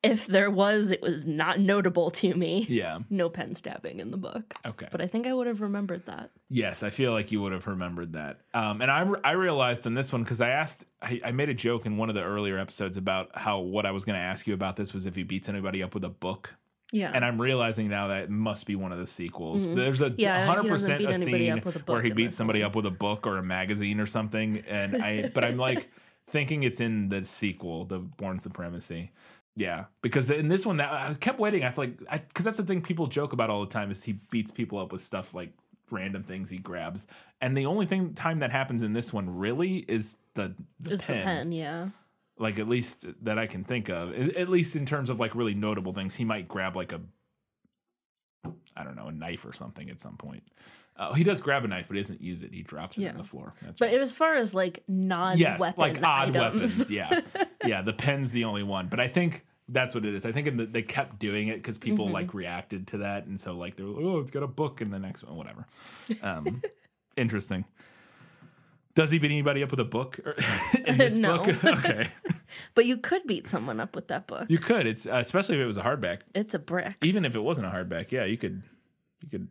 If there was, it was not notable to me. yeah No pen stabbing in the book. okay But I think I would have remembered that. Yes, I feel like you would have remembered that. Um, and I, I realized in this one because I asked, I, I made a joke in one of the earlier episodes about how what I was going to ask you about this was if he beats anybody up with a book. Yeah. And I'm realizing now that it must be one of the sequels. There's a Mm-hmm. Yeah, 100% beat a scene a where he beats somebody up with a book or a magazine or something. And I, but I'm like thinking it's in the sequel, the Bourne Supremacy. Yeah, because in this one, that I kept waiting. I feel like because that's the thing people joke about all the time is he beats people up with stuff like random things he grabs, and the only thing time that happens in this one really is the, the Is the pen, yeah. Like at least that I can think of. At least in terms of like really notable things, he might grab like a I don't know a knife or something at some point. Uh, he does grab a knife, but he doesn't use it. He drops it Yeah. on the floor. That's But right. as far as like non yes, like odd items, weapons. Yeah, yeah. The pen's the only one, but I think that's what it is. I think in the, they kept doing it because people Mm-hmm. like reacted to that, and so like they're like, oh, it's got a book in the next one, whatever. Um, interesting. Does he beat anybody up with a book in this No. book? okay, But you could beat someone up with that book. you could. It's uh, especially if it was a hardback. It's a brick. Even if it wasn't a hardback, yeah, you could you could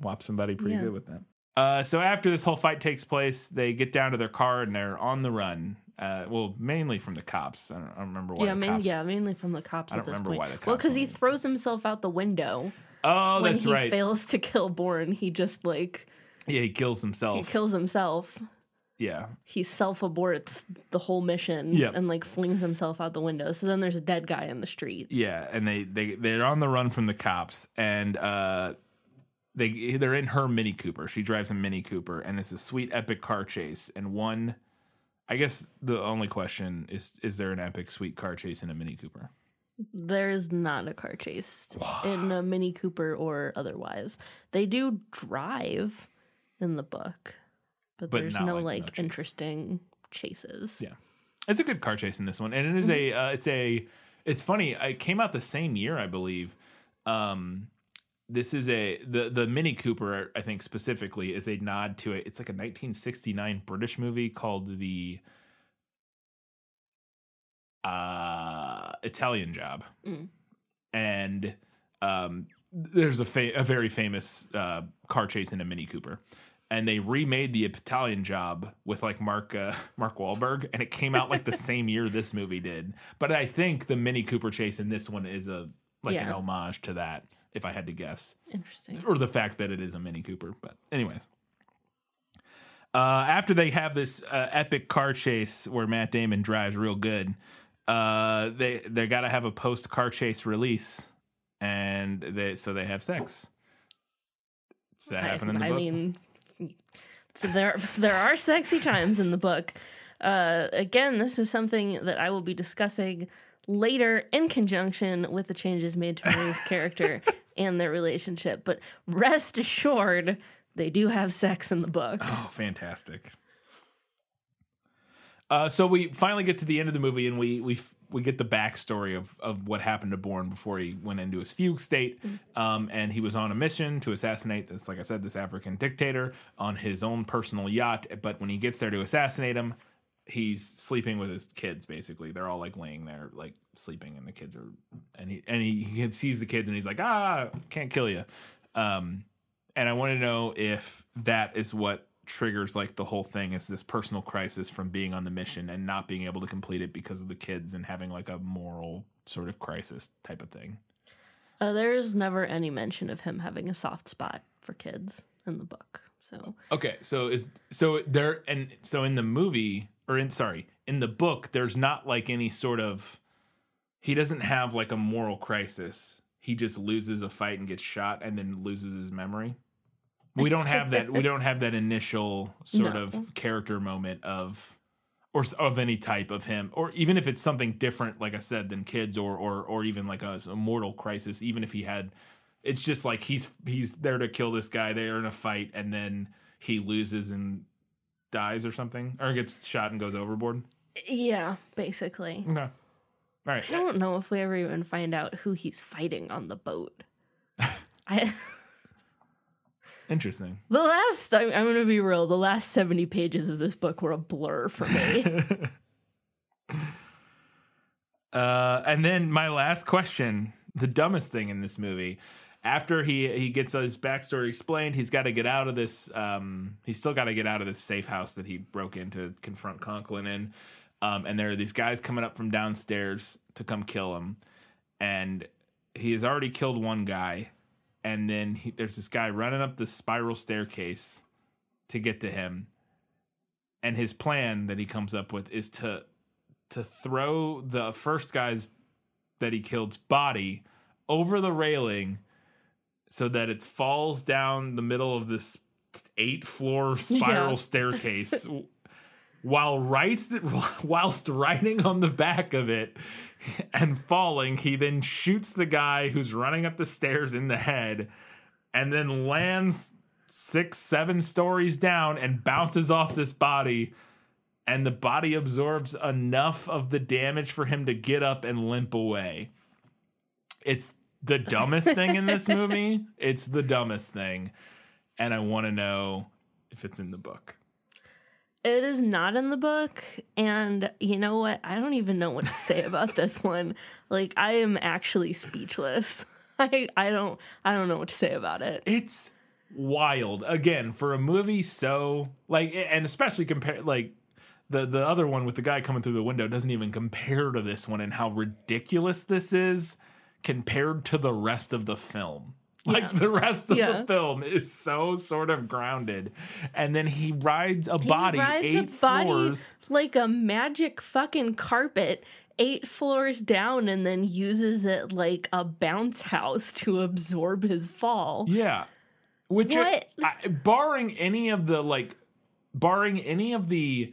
whop somebody pretty Yeah. good with that. Uh, so after this whole fight takes place, they get down to their car and they're on the run. Uh, well, mainly from the cops. I don't, I don't remember why. Yeah, the main, cops. yeah, mainly from the cops I at don't this remember point. why the cops. well, because he throws himself out the window Oh, when that's he right. fails to kill Bourne. He just like yeah, he kills himself. he kills himself. Yeah, He self aborts the whole mission Yep. and like flings himself out the window. So then there's a dead guy in the street. yeah, and they they they're on the run from the cops, and uh, they they're in her Mini Cooper. She drives a Mini Cooper, and it's a sweet epic car chase. And one, I guess the only question is: Is there an epic sweet car chase in a Mini Cooper? There's not a car chase in a Mini Cooper or otherwise. They do drive in the book, but, But there's no like no like chase. interesting chases. Yeah, it's a good car chase in this one, and it is a uh, it's a it's funny. It came out the same year, I believe. Um, this is a the the Mini Cooper, I think specifically, is a nod to it. It's like a 1969 British movie called the uh Italian Job, Mm. and um, there's a fa- a very famous uh, car chase in a Mini Cooper. And they remade the Italian Job with like Mark uh, Mark Wahlberg, and it came out like the same year this movie did. But I think the Mini Cooper chase in this one is a like an homage to that, if I had to guess Interesting. or the fact that it is a Mini Cooper. But anyways, uh, after they have this uh, epic car chase where Matt Damon drives real good, uh, they they got to have a post car chase release, and they so they have sex. Does that I, happen in the I book? mean, so there there are sexy times in the book. Uh, again, this is something that I will be discussing later in conjunction with the changes made to Marie's character and their relationship. But rest assured, they do have sex in the book. Oh, fantastic. Uh, so we finally get to the end of the movie, and we we we get the backstory of of what happened to Bourne before he went into his fugue state, um, and he was on a mission to assassinate this, like I said, this African dictator on his own personal yacht. But when he gets there to assassinate him, he's sleeping with his kids. Basically, they're all like laying there, like sleeping, and the kids are, and he and he, he sees the kids, and he's like, ah, can't kill you. Um, and I want to know if that is what triggers like the whole thing is this personal crisis from being on the mission and not being able to complete it because of the kids and having like a moral sort of crisis type of thing. Uh, there's never any mention of him having a soft spot for kids in the book. So Okay, so is so there and so in the movie or in sorry, in the book there's not like any sort of he doesn't have like a moral crisis. He just loses a fight and gets shot and then loses his memory. We don't have that we don't have that initial sort No. of character moment of or of any type of him or even if it's something different like I said than kids or or or even like a, a mortal crisis even if he had it's just like he's he's there to kill this guy they're in a fight and then he loses and dies or something or gets shot and goes overboard yeah, basically. okay all right I don't know if we ever even find out who he's fighting on the boat. I interesting the last I'm, I'm going to be real. The last seventy pages of this book were a blur for me. uh and then my last question the dumbest thing in this movie after he he gets his backstory explained he's got to get out of this um he's still got to get out of this safe house that he broke in to confront conklin in um and there are these guys coming up from downstairs to come kill him and he has already killed one guy and then he, there's this guy running up the spiral staircase to get to him and his plan that he comes up with is to to throw the first guy's that he killed's body over the railing so that it falls down the middle of this eight floor spiral Yeah. staircase while right whilst riding on the back of it and falling he then shoots the guy who's running up the stairs in the head and then lands six seven stories down and bounces off this body and the body absorbs enough of the damage for him to get up and limp away. It's the dumbest thing in this movie. It's the dumbest thing. And I want to know if it's in the book. It is not in the book, and you know what? I don't even know what to say about this one. Like, I am actually speechless. I I don't I don't know what to say about it. It's wild. Again, for a movie so like and especially compared like the the other one with the guy coming through the window doesn't even compare to this one and how ridiculous this is compared to the rest of the film. Like Yeah. the rest of Yeah. the film is so sort of grounded, and then he rides a He body rides eight a body floors. like a magic fucking carpet eight floors down and then uses it like a bounce house to absorb his fall. Yeah. Which, uh, What? I, barring any of the like, barring any of the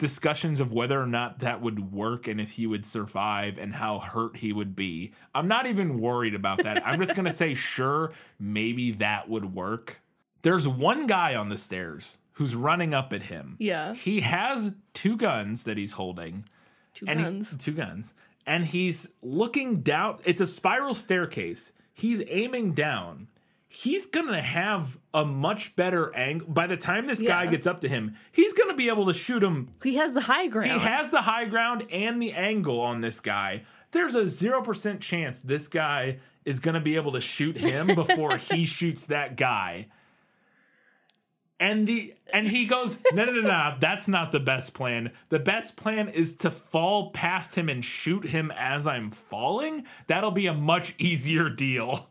discussions of whether or not that would work and if he would survive and how hurt he would be. I'm not even worried about that. I'm just gonna say, sure, maybe that would work. There's one guy on the stairs who's running up at him. Yeah. He has two guns that he's holding. Two and he- guns. two guns. And he's looking down. It's a spiral staircase. He's aiming down. He's gonna have a much better angle. By the time this guy gets up to him, he's gonna be able to shoot him. he has the high ground. He has the high ground and the angle on this guy. There's a zero percent chance this guy is gonna be able to shoot him before he shoots that guy. And the and he goes, no, no, no, no, that's not the best plan. The best plan is to fall past him and shoot him as I'm falling. That'll be a much easier deal.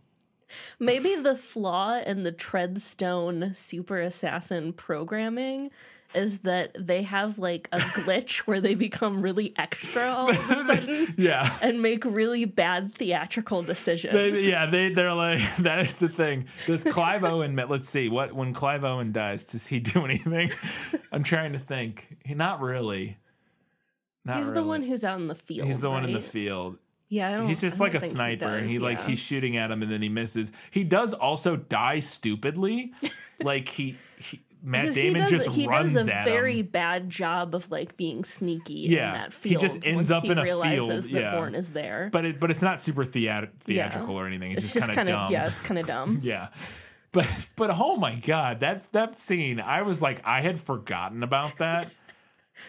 Maybe the flaw in the Treadstone super assassin programming is that they have like a glitch where they become really extra all of a sudden Yeah. and make really bad theatrical decisions. They, yeah, they they're like that is the thing. Does Clive Owen? Let's see what when Clive Owen dies, does he do anything? I'm trying to think. He, not really. Not He's the one who's out in the field. He's the one in the field. Yeah, I don't, He's just like a sniper, and does, he like he's shooting at him, and then he misses. He does also die stupidly, like he, he Matt Because Damon he does, just he runs does a very him. bad job of like being sneaky Yeah, in that field. he just ends up in a field, that yeah. Bourne is there. But it but it's not super theat- Yeah. theatrical or anything. It's, it's just, kind of dumb. yeah, it's kind of dumb. Yeah. But but oh my god, that that scene, I was like I had forgotten about that.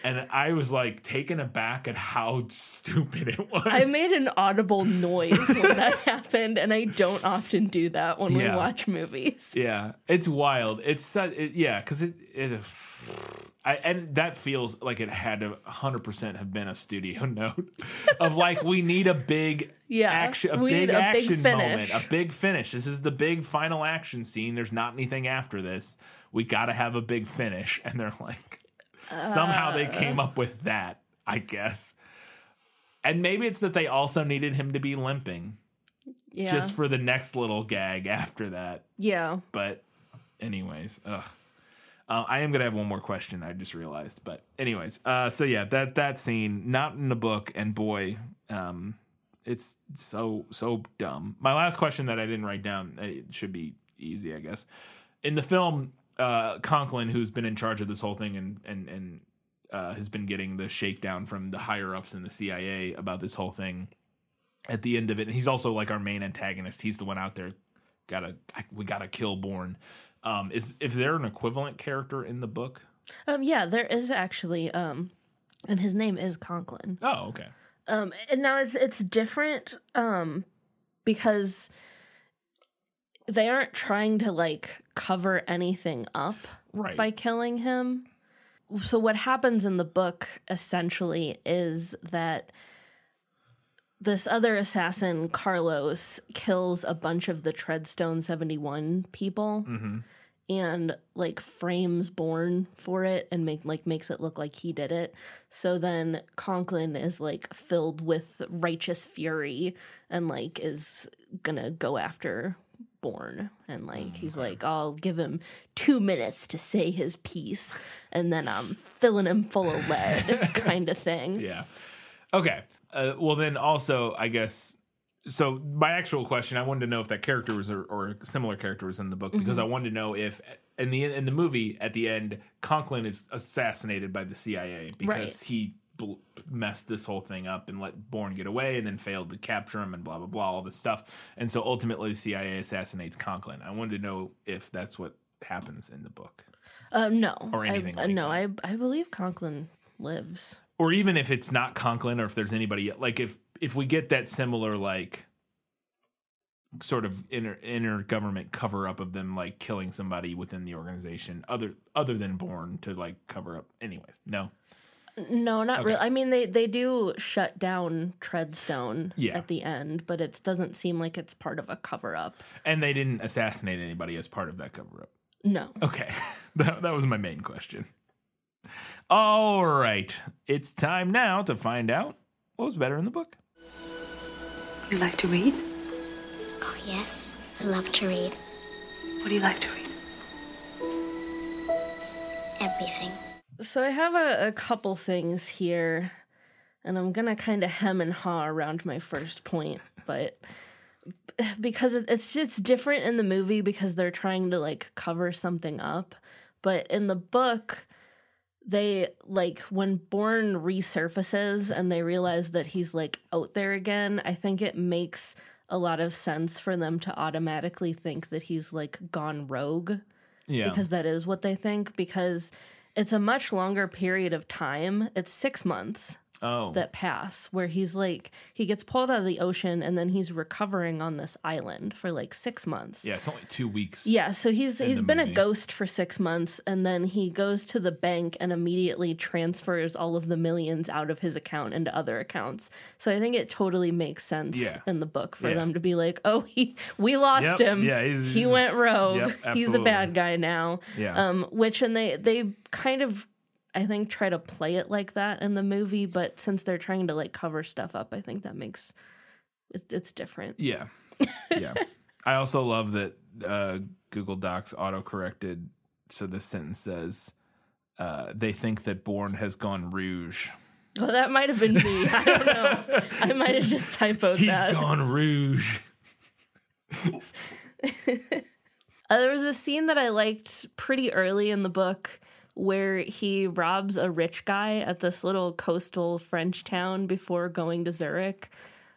And I was like taken aback at how stupid it was. I made an audible noise when that happened, and I don't often do that when Yeah. we watch movies. yeah, it's wild. It's su- it, yeah, cuz it it I, and that feels like it had to 100% have been a studio note of like we need a big Yeah, action a big a big action moment a big finish this is the big final action scene there's not anything after this we got to have a big finish and they're like somehow they came Uh. up with that i guess and maybe it's that they also needed him to be limping Yeah, just for the next little gag after that yeah. but anyways ugh. Uh, I am gonna have one more question. I just realized, but anyways, uh, so yeah, that that scene not in the book, and boy, um, it's so so dumb. My last question that I didn't write down, it should be easy, I guess. In the film, uh, Conklin, who's been in charge of this whole thing and and and uh, has been getting the shakedown from the higher ups in the CIA about this whole thing. At the end of it, he's also like our main antagonist. He's the one out there. Gotta we gotta kill Bourne. Um, is is there an equivalent character in the book? Um, yeah, there is actually, um, and his name is Conklin. Oh, okay. Um, and now it's it's different, um, because they aren't trying to like cover anything up Right. by killing him. So what happens in the book essentially is that this other assassin Carlos kills a bunch of the Treadstone 71 people mm-hmm. and like frames Bourne for it and make like makes it look like he did it. So then Conklin is like filled with righteous fury and like is gonna go after Bourne and like mm, he's like I'll give him 2 minutes to say his piece and then I'm filling him full of lead kind of thing. Yeah. Okay. Uh, well, then also, I guess. So my actual question, I wanted to know if that character was or, or a similar character was in the book because mm-hmm. I wanted to know if in the in the movie at the end Conklin is assassinated by the CIA because Right. he bl- messed this whole thing up and let Bourne get away and then failed to capture him and blah blah blah all this stuff and so ultimately the CIA assassinates Conklin. I wanted to know if that's what happens in the book Uh, no. Or anything I, uh, like no, that. I I believe Conklin lives. or even if it's not Conklin, or if there's anybody like if if we get that similar like sort of inner inner government cover up of them like killing somebody within the organization other other than Bourne to like cover up. Anyways, no. No, not Okay. really. I mean, they they do shut down Treadstone Yeah. at the end, but it doesn't seem like it's part of a cover up. And they didn't assassinate anybody as part of that cover up. No. Okay. that, that was my main question. All right. It's time now to find out what was better in the book. You like to read? Oh, yes. I love to read What do you like to read? everything. So I have a, a couple things here, and I'm gonna kind of hem and haw around my first point, but because it's it's different in the movie because they're trying to like cover something up, but in the book, they like when Bourne resurfaces and they realize that he's like out there again. I think it makes a lot of sense for them to automatically think that he's like gone rogue Yeah. because that is what they think because it's a much longer period of time. It's 6 months oh. that pass where he's like he gets pulled out of the ocean and then he's recovering on this island for like 6 months. yeah, it's only two weeks. Yeah, so he's he's been movie. a ghost for 6 months and then he goes to the bank and immediately transfers all of the millions out of his account into other accounts. So I think it totally makes sense Yeah. in the book for Yeah. them to be like, "Oh, he we lost Yep, him. yeah, he's- he went rogue. Yep, he's a bad guy now." Yeah. Um which and they they kind of I think try to play it like that in the movie, but since they're trying to like cover stuff up, I think that makes it, it's different. Yeah. Yeah. I also love that uh, Google Docs auto corrected. So this sentence says, uh, they think that Bourne has gone rouge. Well, that might have been me. I don't know. I might have just typoed He's that. He's gone rouge. Uh, there was a scene that I liked pretty early in the book where he robs a rich guy at this little coastal French town before going to Zurich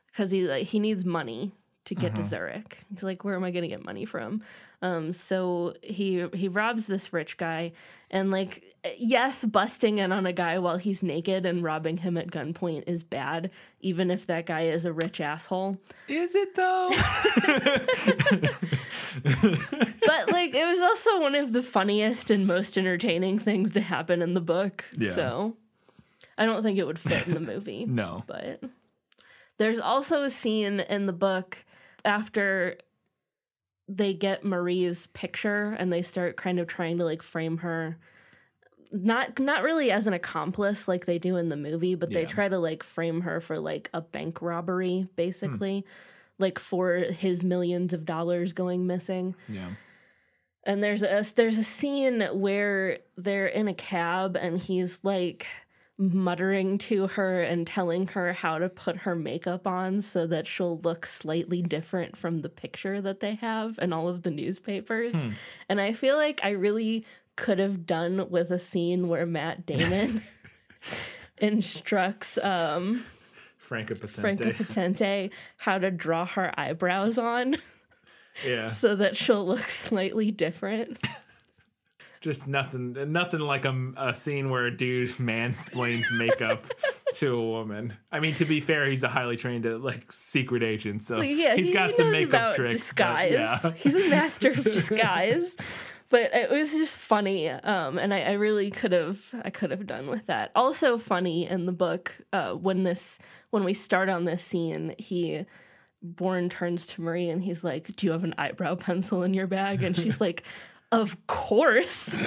because he he needs money to get to Zurich. He's like, where am I going to get money from? Um, so he he robs this rich guy, and like, yes, busting in on a guy while he's naked and robbing him at gunpoint is bad, even if that guy is a rich asshole. Is it though? but like it was also one of the funniest and most entertaining things to happen in the book. Yeah. So I don't think it would fit in the movie. no. But there's also a scene in the book after they get Marie's picture and they start kind of trying to like frame her not not really as an accomplice like they do in the movie, but they try to like frame her for like a bank robbery hmm. basically. Like for his millions of dollars going missing. Yeah. And there's a there's a scene where they're in a cab and he's like muttering to her and telling her how to put her makeup on so that she'll look slightly different from the picture that they have in all of the newspapers. And I feel like I really could have done with a scene where Matt Damon instructs um Franca Potente. Franca Potente how to draw her eyebrows on yeah. so that she'll look slightly different. Just nothing. Nothing like a, a scene where a dude mansplains makeup to a woman. I mean, to be fair, he's a highly trained uh, like secret agent, so yeah, he's he, got he some makeup tricks. but disguise. yeah. He's a master of disguise. But it was just funny, um, and I, I really could have I could have done with that. Also funny in the book uh, when this when we start on this scene, he Bourne turns to Marie and he's like, "Do you have an eyebrow pencil in your bag?" And she's like, "Of course."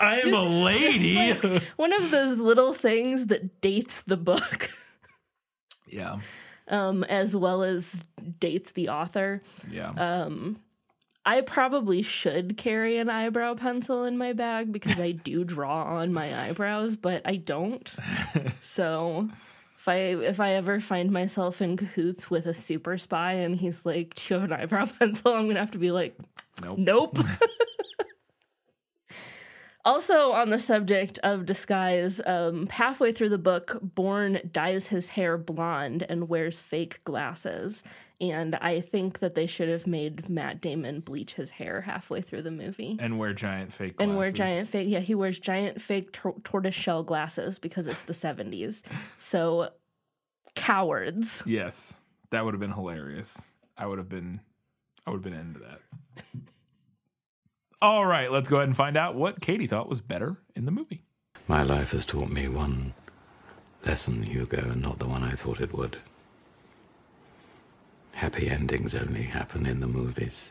I am a Just- lady. like one of those little things that dates the book, yeah. um, as well as dates the author. Yeah. Uh, I probably should carry an eyebrow pencil in my bag because I do draw on my eyebrows, but I don't. so if I if I ever find myself in cahoots with a super spy and he's like, "Do you have an eyebrow pencil?" I'm gonna have to be like, nope. Nope. also, on the subject of disguise, um, halfway through the book, Bourne dyes his hair blonde and wears fake glasses. And I think that they should have made Matt Damon bleach his hair halfway through the movie. And wear giant fake glasses. And wear giant fake, yeah, he wears giant fake tor- tortoise shell glasses because it's the 70s. So, cowards. Yes, that would have been hilarious. I would have been, I would have been into that. All right, let's go ahead and find out what Katie thought was better in the movie. My life has taught me one lesson, Hugo, and not the one I thought it would. Happy endings only happen in the movies.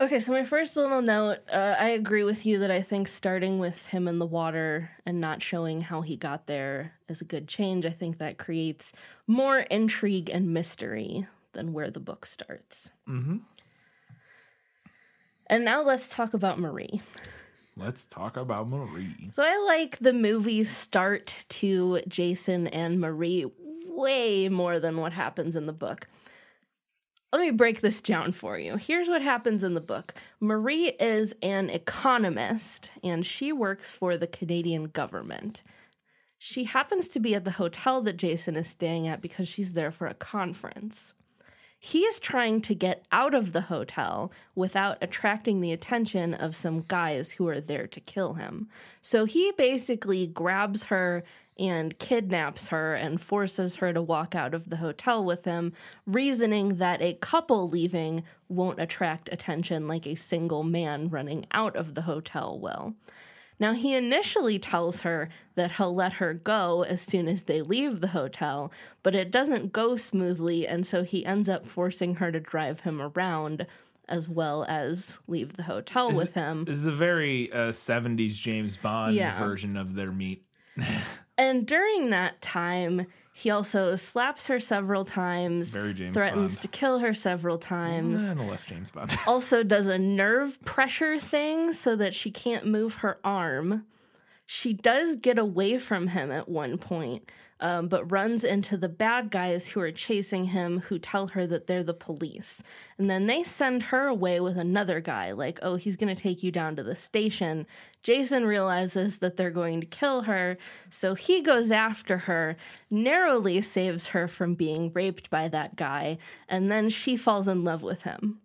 Okay, so my first little note, uh, I agree with you that I think starting with him in the water and not showing how he got there is a good change. I think that creates more intrigue and mystery than where the book starts. Mm-hmm. And now let's talk about Marie. Let's talk about Marie. So I like the movie start to Jason and Marie way more than what happens in the book. Let me break this down for you. Here's what happens in the book Marie is an economist and she works for the Canadian government. She happens to be at the hotel that Jason is staying at because she's there for a conference. He is trying to get out of the hotel without attracting the attention of some guys who are there to kill him. So he basically grabs her and kidnaps her and forces her to walk out of the hotel with him, reasoning that a couple leaving won't attract attention like a single man running out of the hotel will. Now, he initially tells her that he'll let her go as soon as they leave the hotel, but it doesn't go smoothly, and so he ends up forcing her to drive him around as well as leave the hotel with him. This is a very uh, 70s James Bond Yeah. version of their meet. And during that time, he also slaps her several times, threatens Bond. to kill her several times. Eh, no less James Bond. also does a nerve pressure thing so that she can't move her arm. She does get away from him at one point, um, but runs into the bad guys who are chasing him, who tell her that they're the police. And then they send her away with another guy, like, oh, he's going to take you down to the station. Jason realizes that they're going to kill her, so he goes after her, narrowly saves her from being raped by that guy, and then she falls in love with him.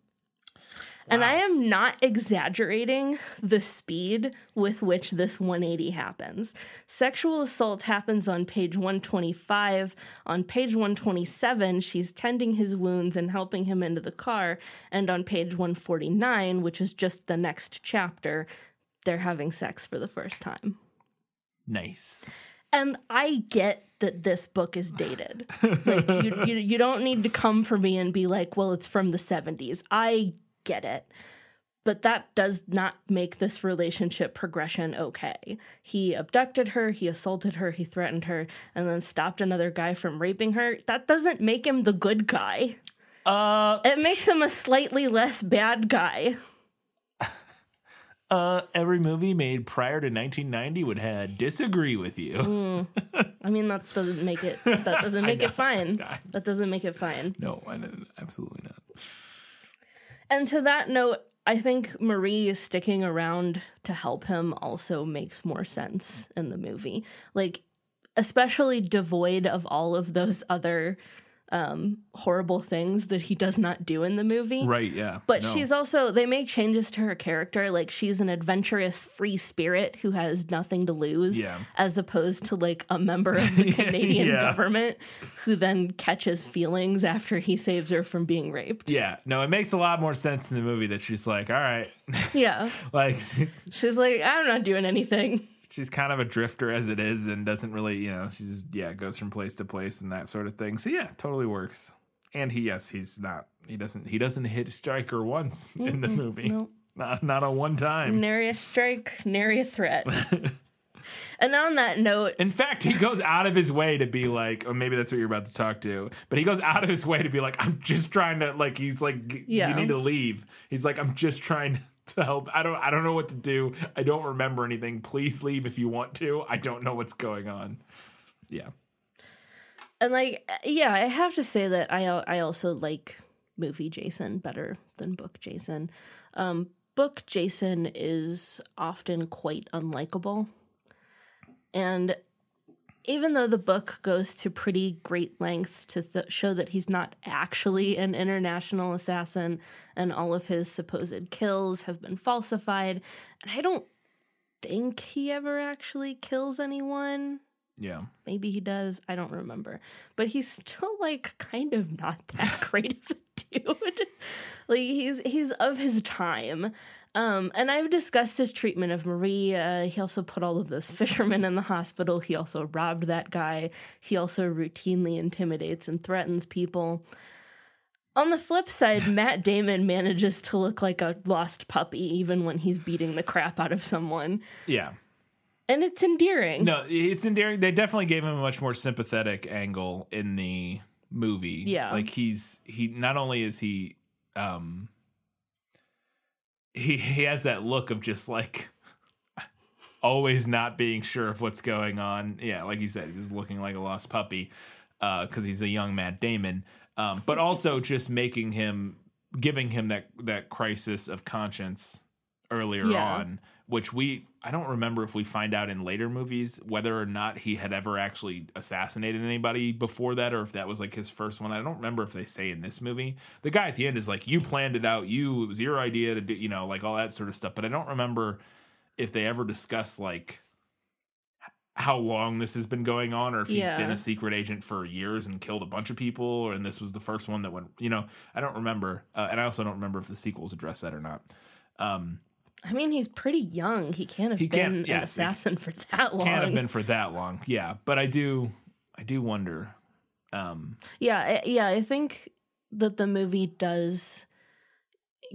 And I am not exaggerating the speed with which this 180 happens. Sexual assault happens on page 125. On page 127, she's tending his wounds and helping him into the car. And on page 149, which is just the next chapter, they're having sex for the first time. nice. And I get that this book is dated. like you, you you don't need to come for me and be like, "Well, it's from the 70s." I get it. But that does not make this relationship progression okay. He abducted her, he assaulted her, he threatened her, and then stopped another guy from raping her. That doesn't make him the good guy. Uh, It makes him a slightly less bad guy. uh, every movie made prior to 1990 would have disagree with you. I mean, that doesn't make it that doesn't make it fine. That doesn't make it fine. No, absolutely not. And to that note, I think Marie is sticking around to help him also makes more sense in the movie. Like, especially devoid of all of those other um, horrible things that he does not do in the movie. Right, yeah. But No. she's also, they make changes to her character. Like, she's an adventurous, free spirit who has nothing to lose, Yeah. as opposed to like a member of the Canadian Yeah. government who then catches feelings after he saves her from being raped. Yeah, no, it makes a lot more sense in the movie that she's like, all right, Yeah. like She's like, I'm not doing anything. She's kind of a drifter as it is and doesn't really, you know, she's just, yeah, goes from place to place and that sort of thing. So yeah, totally works. And he, yes, he's not, he doesn't, he doesn't hit strike her once in the movie. nope. Not, not a one time. Nary a strike, nary a threat. and on that note, In fact, he goes out of his way to be like, or maybe that's what you're about to talk to, but he goes out of his way to be like, I'm just trying to, like, he's like, Yeah. you need to leave. He's like, I'm just trying to help. I don't, I don't know what to do. I don't remember anything. Please leave if you want to. I don't know what's going on. Yeah. and like, yeah, I have to say that I I also like movie Jason better than book Jason. Um, book Jason is often quite unlikable, and even though the book goes to pretty great lengths to th- show that he's not actually an international assassin and all of his supposed kills have been falsified, and I don't think he ever actually kills anyone. Yeah. Maybe he does. I don't remember. But he's still like kind of not that great of a dude. like he's he's of his time. Um, and I've discussed his treatment of Marie. Uh, he also put all of those fishermen in the hospital. He also robbed that guy. He also routinely intimidates and threatens people. On the flip side, Matt Damon manages to look like a lost puppy even when he's beating the crap out of someone. Yeah. And it's endearing. No, it's endearing. They definitely gave him a much more sympathetic angle in the movie. Yeah. Like he's, he, not only is he, um, he, he has that look of just like, always not being sure of what's going on. Yeah, like you said, just looking like a lost puppy because he's a young Matt Damon. Um, but also just making him, giving him that that crisis of conscience earlier Yeah. on, which we I don't remember if we find out in later movies whether or not he had ever actually assassinated anybody before that or if that was like his first one. I don't remember if they say in this movie. The guy at the end is like, "You planned it out. You it was your idea to do, you know, like all that sort of stuff." But I don't remember if they ever discuss like how long this has been going on or if he's Yeah. been a secret agent for years and killed a bunch of people and this was the first one that went you know i don't remember uh, and i also don't remember if the sequels address that or not um I mean, he's pretty young. He can't have He been can't- an assassin for that long. can't have been for that long yeah but i do i do wonder um Yeah, I- yeah. I think that the movie does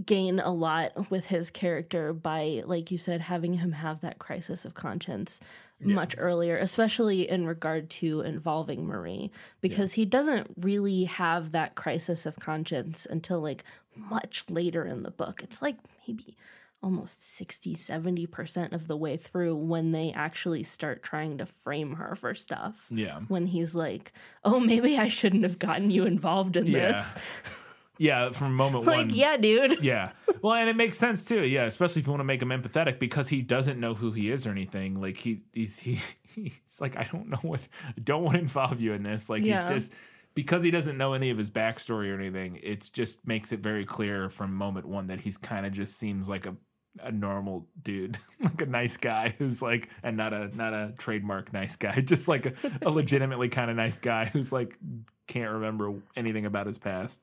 gain a lot with his character by, like you said, having him have that crisis of conscience much earlier, especially in regard to involving Marie, because he doesn't really have that crisis of conscience until like much later in the book. It's like maybe almost 60 70% of the way through when they actually start trying to frame her for stuff yeah when he's like, "Oh, maybe I shouldn't have gotten you involved in Yeah. this." yeah from moment Like, one yeah, dude. yeah well and it makes sense too yeah especially if you want to make him empathetic because he doesn't know who he is or anything like he he's he, he's like i don't know what I don't want to involve you in this like Yeah. he's just because he doesn't know any of his backstory or anything it just makes it very clear from moment one that he's kind of just seems like a a normal dude like a nice guy who's like and not a not a trademark nice guy just like a, a legitimately kind of nice guy who's like can't remember anything about his past.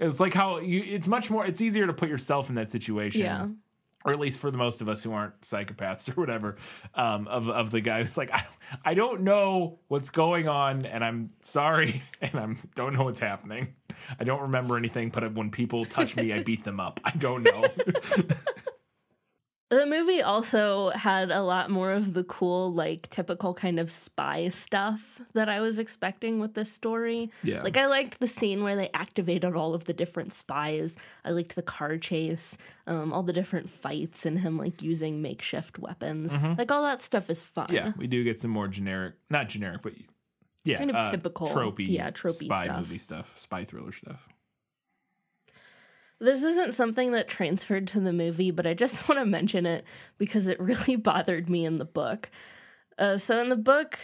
It's like how you it's much more it's easier to put yourself in that situation Yeah. or at least for the most of us who aren't psychopaths or whatever um of of the guy who's like I, I don't know what's going on and i'm sorry and i'm don't know what's happening. I don't remember anything but when people touch me i beat them up. I don't know The movie also had a lot more of the cool, like typical kind of spy stuff that I was expecting with this story. Yeah. Like I liked the scene where they activated all of the different spies. I liked the car chase, um, all the different fights, and him like using makeshift weapons. Like all that stuff is fun. Mm-hmm. yeah we do get some more generic not generic but yeah Kind of uh, typical, tropey yeah, tropey spy stuff. movie stuff spy thriller stuff This isn't something that transferred to the movie, but I just want to mention it because it really bothered me in the book. Uh, so, in the book,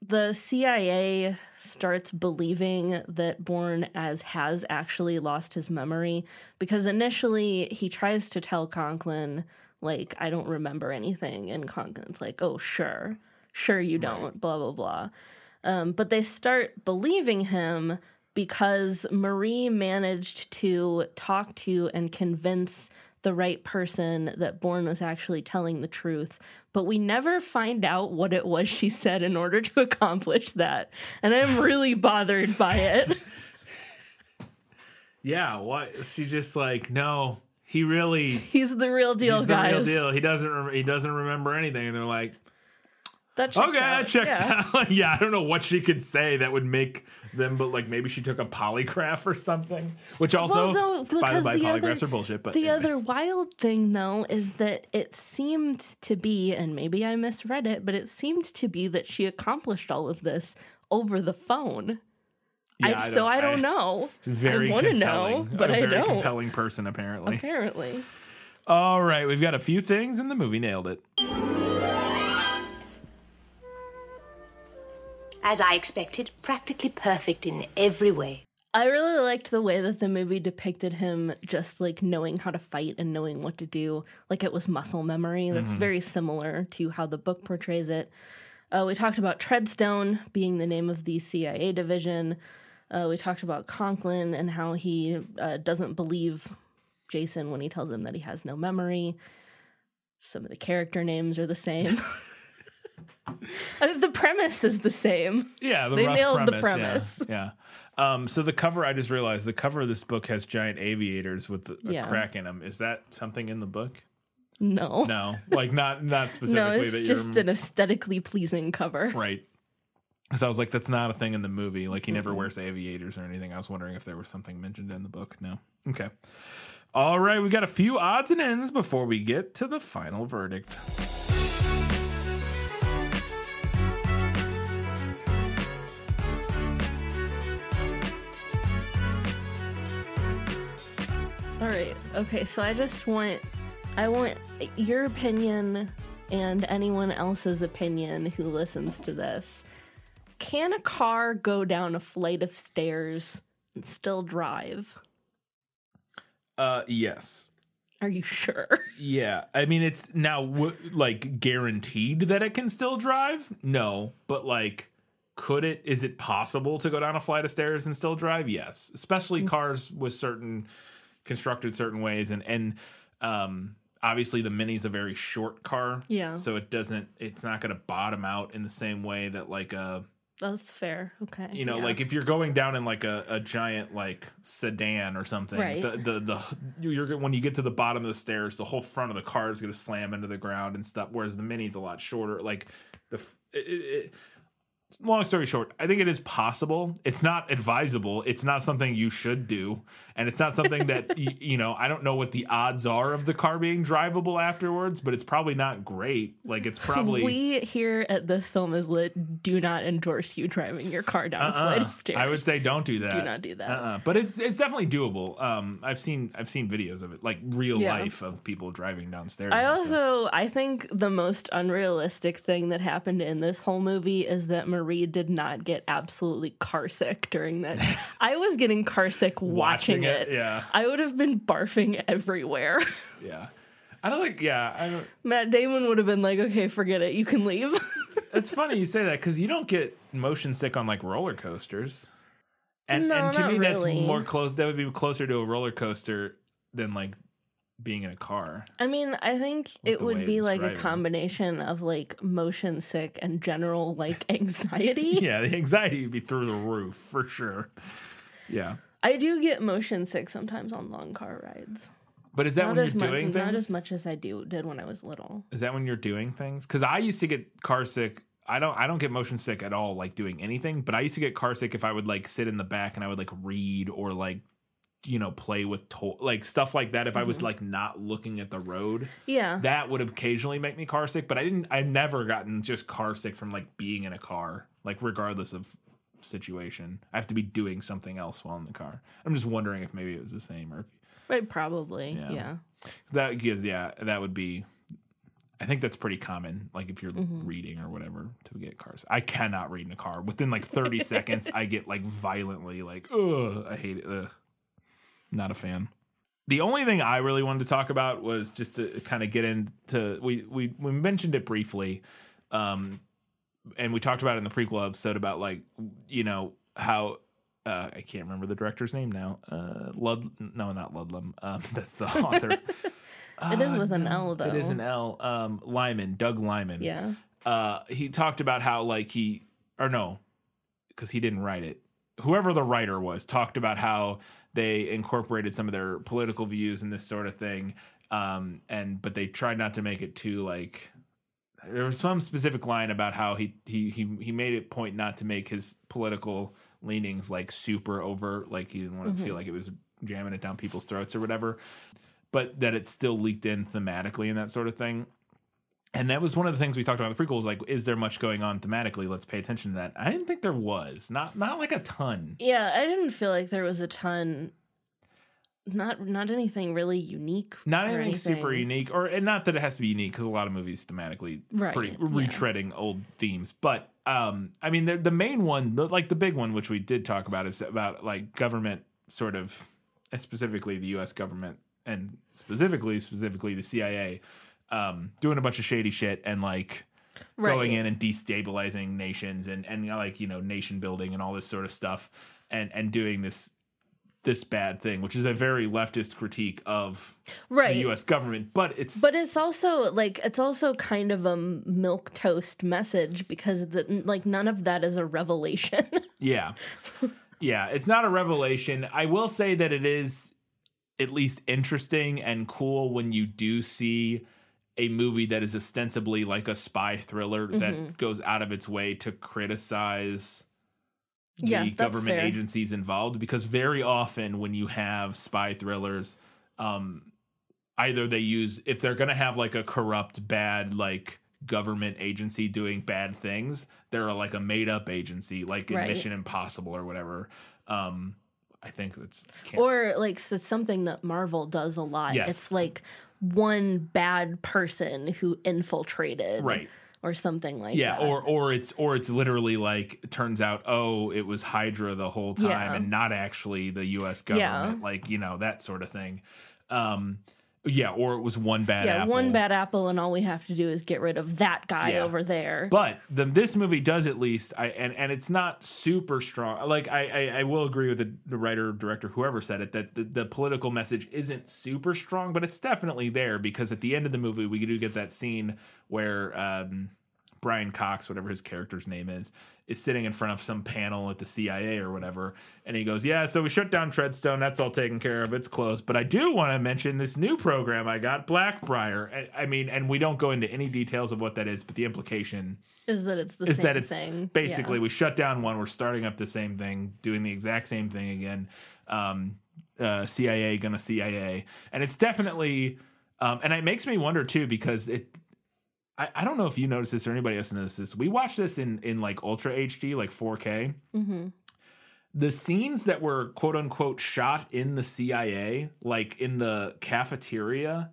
the CIA starts believing that Bourne as has actually lost his memory because initially he tries to tell Conklin, like, I don't remember anything. And Conklin's like, oh, sure, sure you don't, blah, blah, blah. Um, but they start believing him because Marie managed to talk to and convince the right person that Bourne was actually telling the truth. But we never find out what it was she said in order to accomplish that. And I'm really bothered by it. yeah what she's just like no he really He's the real deal, he's the guys. real deal he doesn't rem- he doesn't remember anything and they're like That checks okay, out. that checks Yeah. out. yeah, I don't know what she could say that would make them, but like maybe she took a polygraph or something. Which also, Well, no, by the because the polygraphs other- are bullshit. But the anyways. other wild thing, though, is that it seemed to be, and maybe I misread it, but it seemed to be that she accomplished all of this over the phone. Yeah, I, so I don't know. Very I want to know, but a I very don't. compelling person apparently. Apparently. All right, we've got a few things, and the movie nailed it. As I expected, practically perfect in every way. I really liked the way that the movie depicted him just like knowing how to fight and knowing what to do, like it was muscle memory. That's very similar to how the book portrays it. Uh, we talked about Treadstone being the name of the CIA division. Uh, we talked about Conklin and how he uh, doesn't believe Jason when he tells him that he has no memory. Some of the character names are the same. I the premise is the same. Yeah, the They nailed the premise, premise. Yeah. yeah. Um, so the cover, I just realized the cover of this book has giant aviators with a Yeah. crack in them. Is that something in the book? No. No, like not not No, specifically it's that just you're an aesthetically pleasing cover. right. Because I was like, that's not a thing in the movie. Like he never wears aviators or anything. I was wondering if there was something mentioned in the book. No. Okay. All right, we got a few odds and ends before we get to the final verdict. Right. Okay. So I just want, I want your opinion and anyone else's opinion who listens to this. Can a car go down a flight of stairs and still drive? Uh, yes. Are you sure? Yeah, I mean it's now w- like guaranteed that it can still drive. No, but like, could it? Is it possible to go down a flight of stairs and still drive? Yes, especially Mm. cars with certain constructed certain ways, and and um, obviously the Mini's a very short car. Yeah. so it doesn't. It's not going to bottom out in the same way that like a That's fair. Okay. you know yeah. like if you're going down in like a, a giant like sedan or something Right. the, the the you're when you get to the bottom of the stairs the whole front of the car is going to slam into the ground and stuff whereas the mini's a lot shorter like the it, it, it- long story short i think it is possible it's not advisable it's not something you should do and it's not something that y- you know i don't know what the odds are of the car being drivable afterwards but it's probably not great like it's probably we here at this film is lit do not endorse you driving your car down a flight Uh-uh. of stairs. I would say don't do that. Do not do that. Uh-uh. But it's it's definitely doable. Um, I've seen I've seen videos of it, like real Yeah. life of people driving downstairs. I also I think the most unrealistic thing that happened in this whole movie is that Marie did not get absolutely car sick during that. I was getting car sick watching, Watching it. it, yeah. I would have been barfing everywhere. yeah. I don't think. Yeah, I don't. Matt Damon would have been like, "Okay, forget it. You can leave." It's funny you say that because you don't get motion sick on like roller coasters, and No, and to me that's more close. That would be closer to a roller coaster than like being in a car. I mean, I think it would be like a combination of like motion sick and general like anxiety. Yeah, the anxiety would be through the roof for sure. Yeah, I do get motion sick sometimes on long car rides. but is that not when you're much, doing not as much as I do did when I was little. Is that when you're doing things? Because I used to get car sick. I don't. I don't get motion sick at all, like doing anything. But I used to get car sick if I would like sit in the back and I would like read or like, you know, play with to- like stuff like that. If I was mm-hmm. like not looking at the road, Yeah. that would occasionally make me car sick. But I didn't. I've never gotten just car sick from like being in a car, like regardless of situation. I have to be doing something else while in the car. I'm just wondering if maybe it was the same or if Right, probably. Yeah. Yeah. that gives yeah that would be i think that's pretty common like if you're Mm-hmm. reading or whatever to get cars i cannot read in a car within like 30 seconds i get like violently like ugh i hate it ugh. not a fan the only thing i really wanted to talk about was just to kind of get into we we we mentioned it briefly um and we talked about it in the prequel episode about like you know how uh, I can't remember the director's name now. Uh, Lud, no, not Ludlum. Um, that's the author. It is with an L, though. It is an L. Um, Liman, Doug Liman. Yeah. Uh, he talked about how like he or no, because he didn't write it. Whoever the writer was talked about how they incorporated some of their political views and this sort of thing. Um, and but they tried not to make it too like there was some specific line about how he he he he made it point not to make his political leanings like super over like he didn't want to mm-hmm. feel like it was jamming it down people's throats or whatever but that it still leaked in thematically and that sort of thing. And that was one of the things we talked about in the prequels. like is there much going on thematically? Let's pay attention to that. I didn't think there was. Not not like a ton. Yeah, I didn't feel like there was a ton not not anything really unique. not or anything super unique or and not that it has to be unique because a lot of movies thematically Right, pretty yeah. retreading old themes but um i mean the, the main one the, like the big one which we did talk about is about like government sort of specifically the us government and specifically specifically the cia um doing a bunch of shady shit and like going in and destabilizing nations and and like you know nation building and all this sort of stuff and and doing this this bad thing which is a very leftist critique of Right. the US government but it's But it's also like it's also kind of a milk toast message because the, like none of that is a revelation. yeah yeah it's not a revelation i will say that it is at least interesting and cool when you do see a movie that is ostensibly like a spy thriller Mm-hmm. that goes out of its way to criticize the Yeah, that's government fair. agencies involved because very often when you have spy thrillers um either they use if they're going to have like a corrupt bad like government agency doing bad things they're like a made up agency like Right. mission impossible or whatever um I think it's Or like so it's something that Marvel does a lot. Yes. It's like one bad person who infiltrated, Right. Or something like yeah, that. or or it's or it's literally like it turns out oh it was Hydra the whole time Yeah. and not actually the U.S. Yeah. government, like you know that sort of thing. Um, yeah, or it was one bad yeah, apple. one bad apple, and all we have to do is get rid of that guy Yeah. over there. But the, this movie does at least, I and, and it's not super strong. Like I, I, I will agree with the, the writer, director, whoever said it, that the, the political message isn't super strong, but it's definitely there because at the end of the movie we do get that scene where um, Brian Cox, whatever his character's name is, is sitting in front of some panel at the CIA or whatever, and he goes, "Yeah, so we shut down Treadstone. That's all taken care of. It's closed. But I do want to mention this new program I got, Blackbriar. I, I mean, and we don't go into any details of what that is, but the implication is that it's the is same that it's thing? basically Yeah. we shut down one, we're starting up the same thing, doing the exact same thing again. Um, uh, CIA gonna CIA, and it's definitely, um, and it makes me wonder too because it. I, I don't know if you noticed this or anybody else noticed this. We watched this in in like ultra HD, like 4K. Mhm. The scenes that were quote unquote shot in the CIA, like in the cafeteria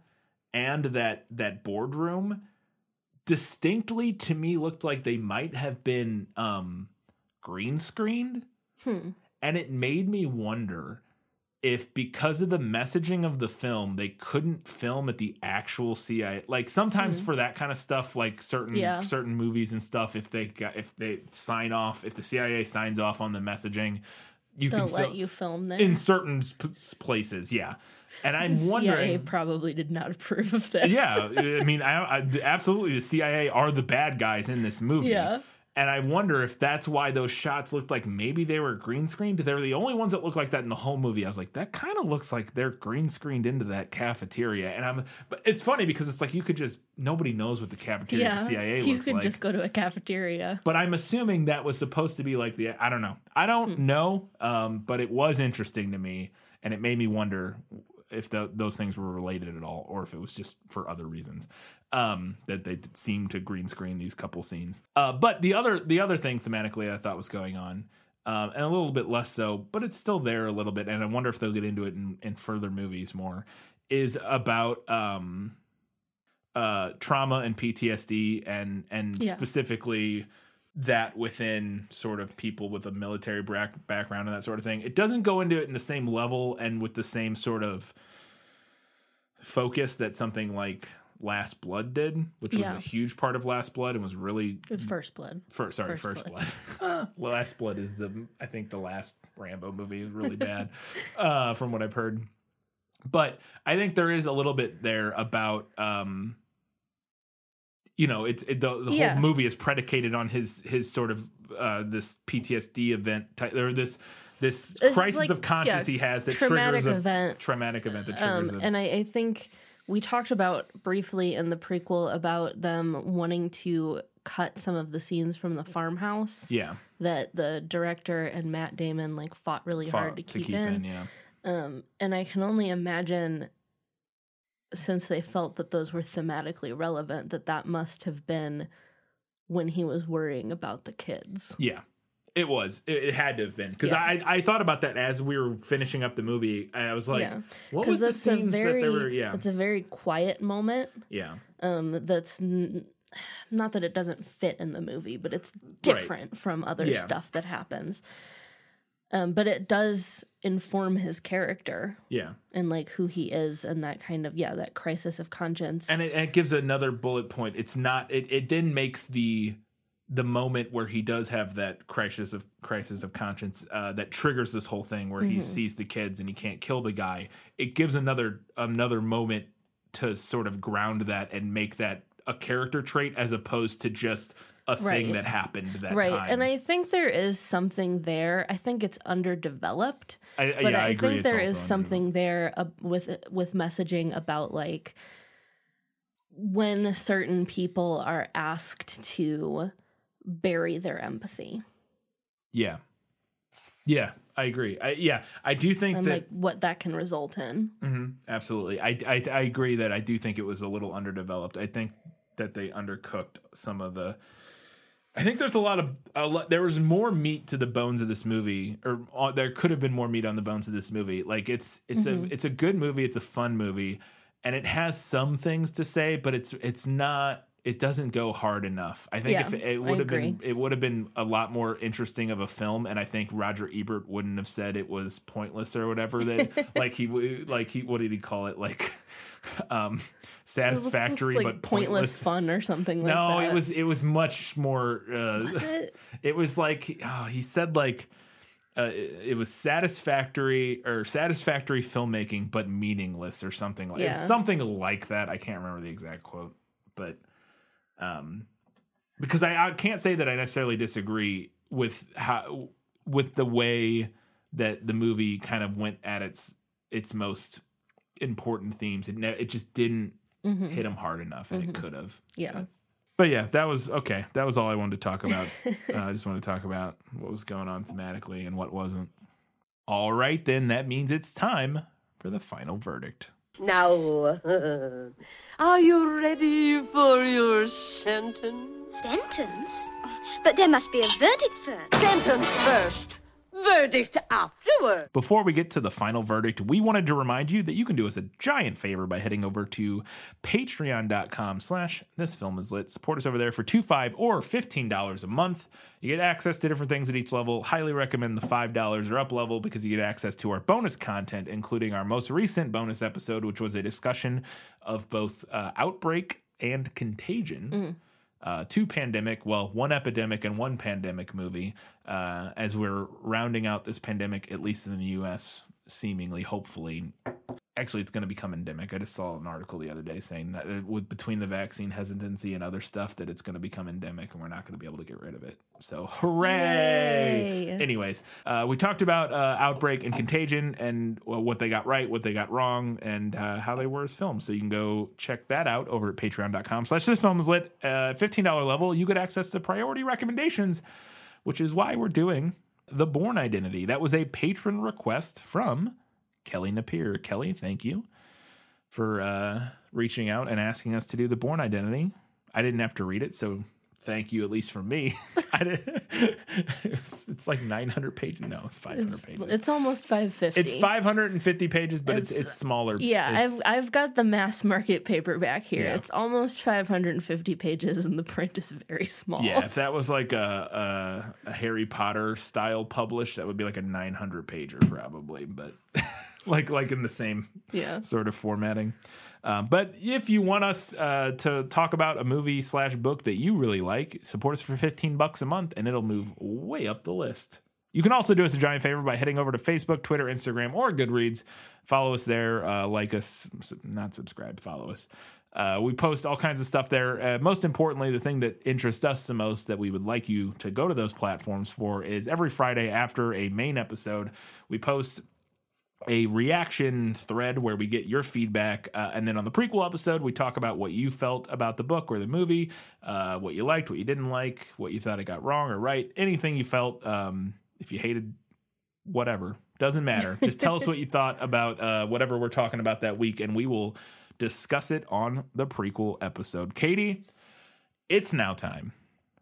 and that that boardroom, distinctly to me looked like they might have been um green screened Hmm. and it made me wonder if because of the messaging of the film they couldn't film at the actual CIA like sometimes mm-hmm. for that kind of stuff like certain. Yeah. certain movies and stuff if they got if they sign off if the CIA signs off on the messaging you They'll can let fil- you film there. in certain sp- places yeah and I'm CIA wondering probably did not approve of this. yeah, I mean, I, I absolutely the CIA are the bad guys in this movie. Yeah. And I wonder if that's why those shots looked like maybe they were green screened. They were the only ones that looked like that in the whole movie. I was like, that kind of looks like they're green screened into that cafeteria. And I'm, but it's funny because it's like you could just nobody knows what the cafeteria yeah. the CIA you looks could like. just go to a cafeteria. but I'm assuming that was supposed to be like the I don't know. I don't Hmm. know. Um, but it was interesting to me, and it made me wonder if tho- those things were related at all, or if it was just for other reasons. Um, that they seemed to green screen these couple scenes. Uh, but the other the other thing thematically I thought was going on. Um, and a little bit less so, but it's still there a little bit. And I wonder if they'll get into it in, in further movies more. Is about um, uh, trauma and PTSD and and Yeah. specifically that within sort of people with a military back- background and that sort of thing. It doesn't go into it in the same level and with the same sort of focus that something like Last Blood did, which Yeah. was a huge part of Last Blood and was really First blood. First, sorry, First First, Blood. last Blood is the I think the last Rambo movie is really bad, uh, from what I've heard. But I think there is a little bit there about, um, you know, it's it, the, the Yeah. whole movie is predicated on his his sort of uh, this PTSD event type, or this this It's crisis like, of conscience yeah, he has that traumatic triggers a event. traumatic event that Um, triggers a, and I, I think we talked about briefly in the prequel about them wanting to cut some of the scenes from the farmhouse yeah that the director and Matt Damon like fought really hard fought to keep, in. yeah Um, and I can only imagine, since they felt that those were thematically relevant, that that must have been when he was worrying about the kids. Yeah, it was. It, it had to have been because Yeah. I I thought about that as we were finishing up the movie. I was like, yeah, what was the scenes very, that they were? Yeah, it's a very quiet moment. yeah, Um, that's n- not that it doesn't fit in the movie, but it's different from other Yeah. stuff that happens. Um, but it does inform his character yeah. and like who he is and that kind of yeah that crisis of conscience. And it, and it gives another bullet point. It's not. It it then makes the the moment where he does have that crisis of crisis of conscience uh, that triggers this whole thing where he sees the kids and he can't kill the guy. It gives another another moment to sort of ground that and make that a character trait as opposed to just a thing Right. that happened that right time. and i think there is something there i think it's underdeveloped I- but yeah, I i, think there something there uh, with with messaging about like when certain people are asked to bury their empathy Yeah. Yeah, I agree. I, yeah, I do think and that like what that can result in Mhm, absolutely. I, I I agree that I do think it was a little underdeveloped. I think that they undercooked some of the I think there's a lot of a lot, there was more meat to the bones of this movie, or uh, there could have been more meat on the bones of this movie. Like it's it's Mm-hmm. a it's a good movie, it's a fun movie, and it has some things to say, but it's it's not. It doesn't go hard enough. I think Yeah, if it, it would have been it would have been a lot more interesting of a film, and I think Roger Ebert wouldn't have said it was pointless or whatever. That like he like he what did he call it like um satisfactory Like but pointless pointless fun or something like that. no, that. it was it was much more. Uh, Was it? it was like oh, he said like uh, it, it was satisfactory or satisfactory filmmaking, but meaningless or something like Yeah. something like that. I can't remember the exact quote, but um, because I, I can't say that I necessarily disagree with how with the way that the movie kind of went at its its most important themes. It ne- it just didn't Mm-hmm. hit him hard enough, and it could have. Yeah. But yeah, that was okay. That was all I wanted to talk about. uh, I just wanted to talk about what was going on thematically and what wasn't. All right, then that means it's time for the final verdict. Now, are you ready for your sentence? Sentence? But there must be a verdict first. Sentence first, verdict afterward. Before we get to the final verdict, we wanted to remind you that you can do us a giant favor by heading over to patreon.com slash this film is lit. Support us over there for two, five, or fifteen dollars a month. You get access to different things at each level. Highly recommend the five dollars or up level because you get access to our bonus content, including our most recent bonus episode, which was a discussion of both uh, outbreak and contagion uh, two pandemic, well, one epidemic and one pandemic movie, uh, as we're rounding out this pandemic, at least in the U.S., seemingly, hopefully. Actually, it's going to become endemic. I just saw an article the other day saying that uh, with between the vaccine hesitancy and other stuff, that it's going to become endemic, and we're not going to be able to get rid of it. So, hooray! Yay. Anyways, uh, we talked about uh, outbreak and contagion, and well, what they got right, what they got wrong, and uh, how they were as films. So you can go check that out over at Patreon.com/slash This Film Is Lit. Uh, Fifteen dollar level, you get access to priority recommendations, which is why we're doing the Bourne Identity. That was a patron request from Kelly Napier. Kelly, thank you for uh, reaching out and asking us to do the Bourne Identity. I didn't have to read it, so thank you at least for me. I did, it's, it's like 900 pages. No, it's 500 It's, pages. it's almost 550. It's 550 pages, but it's it's, It's- smaller. Yeah, I've I've got the mass market paperback here. Yeah. It's almost 550 pages, and the print is very small. yeah. If that was like a, a a Harry Potter style published, that would be like a 900 pager probably, but like like in the same Yeah. sort of formatting. Um, but if you want us uh, to talk about a movie slash book that you really like, support us for 15 bucks a month and it'll move way up the list. You can also do us a giant favor by heading over to Facebook, Twitter, Instagram, or Goodreads. Follow us there, uh, like us, not subscribe, follow us. Uh, we post all kinds of stuff there. Uh, most importantly, the thing that interests us the most that we would like you to go to those platforms for is every Friday after a main episode, we post a reaction thread where we get your feedback. Uh, and then on the prequel episode, we talk about what you felt about the book or the movie, uh, what you liked, what you didn't like, what you thought it got wrong or right, anything you felt. Um, if you hated whatever, doesn't matter. Just tell us what you thought about uh, whatever we're talking about that week, and we will discuss it on the prequel episode. Katie, it's now time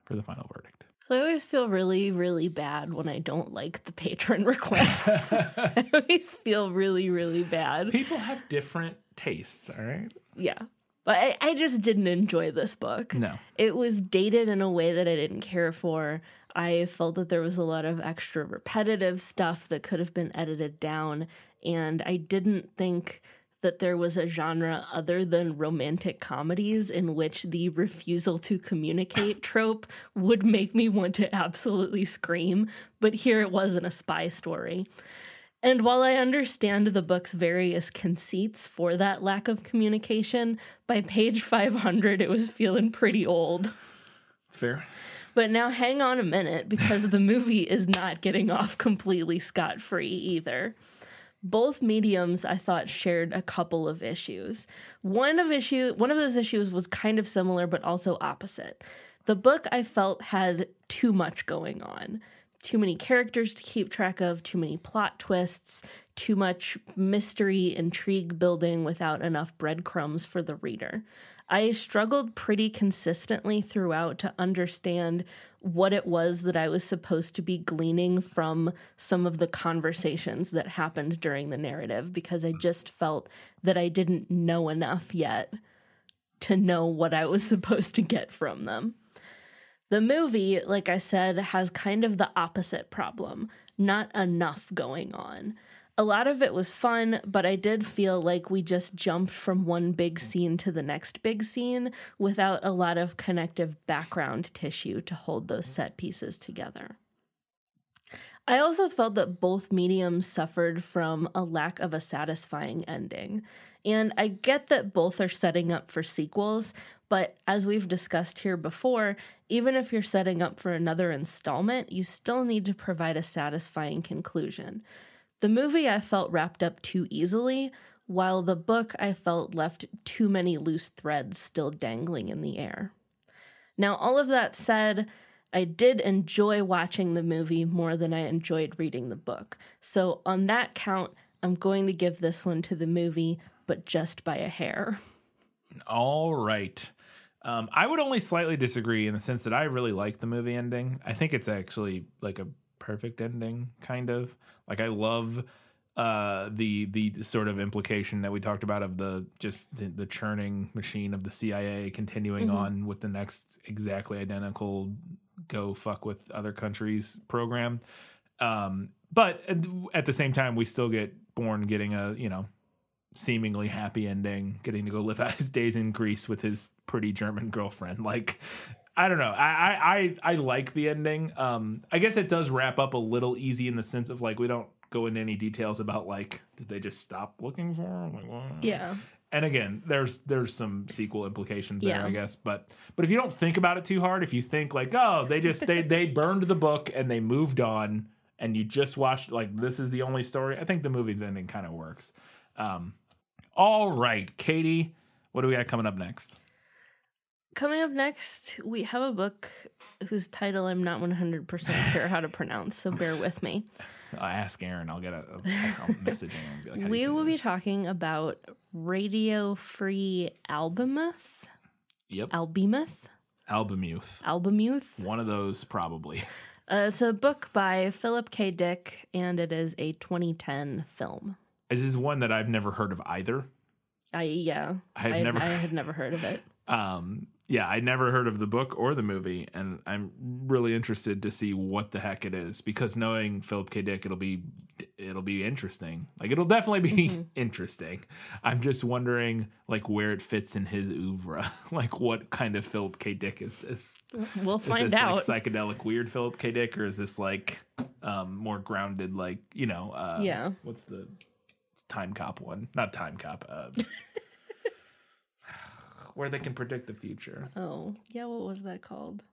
for the final verdict. So I always feel really, really bad when I don't like the patron requests. I always feel really, really bad. People have different tastes, all right? Yeah. But I, I just didn't enjoy this book. No. It was dated in a way that I didn't care for. I felt that there was a lot of extra repetitive stuff that could have been edited down. And I didn't think that there was a genre other than romantic comedies in which the refusal to communicate trope would make me want to absolutely scream. But here it was in a spy story. And while I understand the book's various conceits for that lack of communication, by page 500 it was feeling pretty old. It's fair. But now hang on a minute because the movie is not getting off completely scot free either. Both mediums I thought shared a couple of issues. One of issue one of those issues was kind of similar but also opposite. The book I felt had too much going on. Too many characters to keep track of, too many plot twists, too much mystery intrigue building without enough breadcrumbs for the reader. I struggled pretty consistently throughout to understand what it was that I was supposed to be gleaning from some of the conversations that happened during the narrative because I just felt that I didn't know enough yet to know what I was supposed to get from them. The movie, like I said, has kind of the opposite problem not enough going on. A lot of it was fun, but I did feel like we just jumped from one big scene to the next big scene without a lot of connective background tissue to hold those set pieces together. I also felt that both mediums suffered from a lack of a satisfying ending. And I get that both are setting up for sequels, but as we've discussed here before, even if you're setting up for another installment, you still need to provide a satisfying conclusion. The movie I felt wrapped up too easily, while the book I felt left too many loose threads still dangling in the air. Now, all of that said, I did enjoy watching the movie more than I enjoyed reading the book. So, on that count, I'm going to give this one to the movie, but just by a hair. All right. Um, I would only slightly disagree in the sense that I really like the movie ending. I think it's actually like a perfect ending, kind of. Like I love uh the the sort of implication that we talked about of the just the, the churning machine of the CIA continuing Mhm. on with the next exactly identical go fuck with other countries program um but at- at the same time we still get Bourne getting a you know seemingly happy ending, getting to go live out his days in Greece with his pretty German girlfriend. Like, I don't know. I I I, like the ending. Um, I guess it does wrap up a little easy in the sense of like we don't go into any details about like did they just stop looking for him? Like? Yeah. And again, there's there's some sequel implications there, Yeah. I guess. But but if you don't think about it too hard, if you think like, oh, they just they they burned the book and they moved on, and you just watched like this is the only story, I think the movie's ending kind of works. Um, all right, Katie, what do we got coming up next? Coming up next, we have a book whose title I'm not 100% sure how to pronounce, so bear with me. I'll ask Aaron. I'll get a, a I'll message him and be like, how do you we will be talking about Radio Free Albemuth. Yep. Albemuth? Albemuth. Albemuth? One of those probably. Uh, it's a book by Philip K. Dick, and it is a 2010 film. This is one that I've never heard of either. I yeah, I've I, never- I had never heard of it. Um, yeah, I never heard of the book or the movie, and I'm really interested to see what the heck it is because knowing Philip K. Dick, it'll be it'll be interesting. Like it'll definitely be Mm-hmm. interesting. I'm just wondering like where it fits in his oeuvre. like what kind of Philip K. Dick is this? We'll Is find this out. like psychedelic weird Philip K. Dick, or is this like um more grounded, like you know, uh, Yeah. What's the time cop one? Not time cop. Uh, where they can predict the future. oh, yeah, what was that called?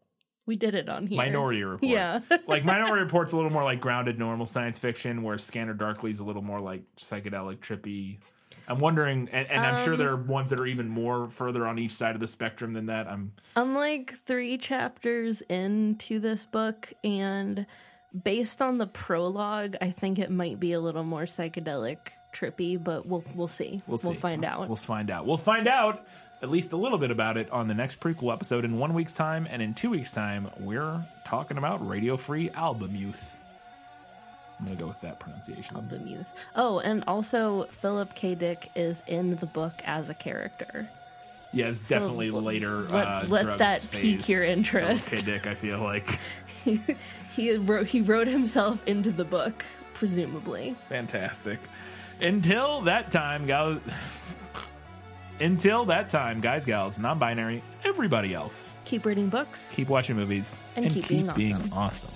We did it on here. Minority Report. Yeah. like Minority Report's a little more like grounded normal science fiction, where Scanner Darkly's a little more like psychedelic trippy. I'm wondering, and, and I'm sure Um, there are ones that are even more further on each side of the spectrum than that. I'm I'm like three chapters into this book, and based on the prologue, I think it might be a little more psychedelic trippy, but we'll we'll see. We'll see. find out. We'll find out. We'll find out at least a little bit about it on the next prequel episode in one week's time, and in two weeks' time, we're talking about Radio Free Album Youth. I'm gonna go with that pronunciation. Album Youth. Oh, and also Philip K. Dick is in the book as a character. Yeah, it's So definitely later. let- uh, let that phase. pique your interest. Okay, Dick. I feel like he wrote he wrote himself into the book, presumably. fantastic. Until that time, guys. Until that time, guys, gals, non-binary, everybody else, Keep reading books. keep watching movies And keep being being awesome. awesome.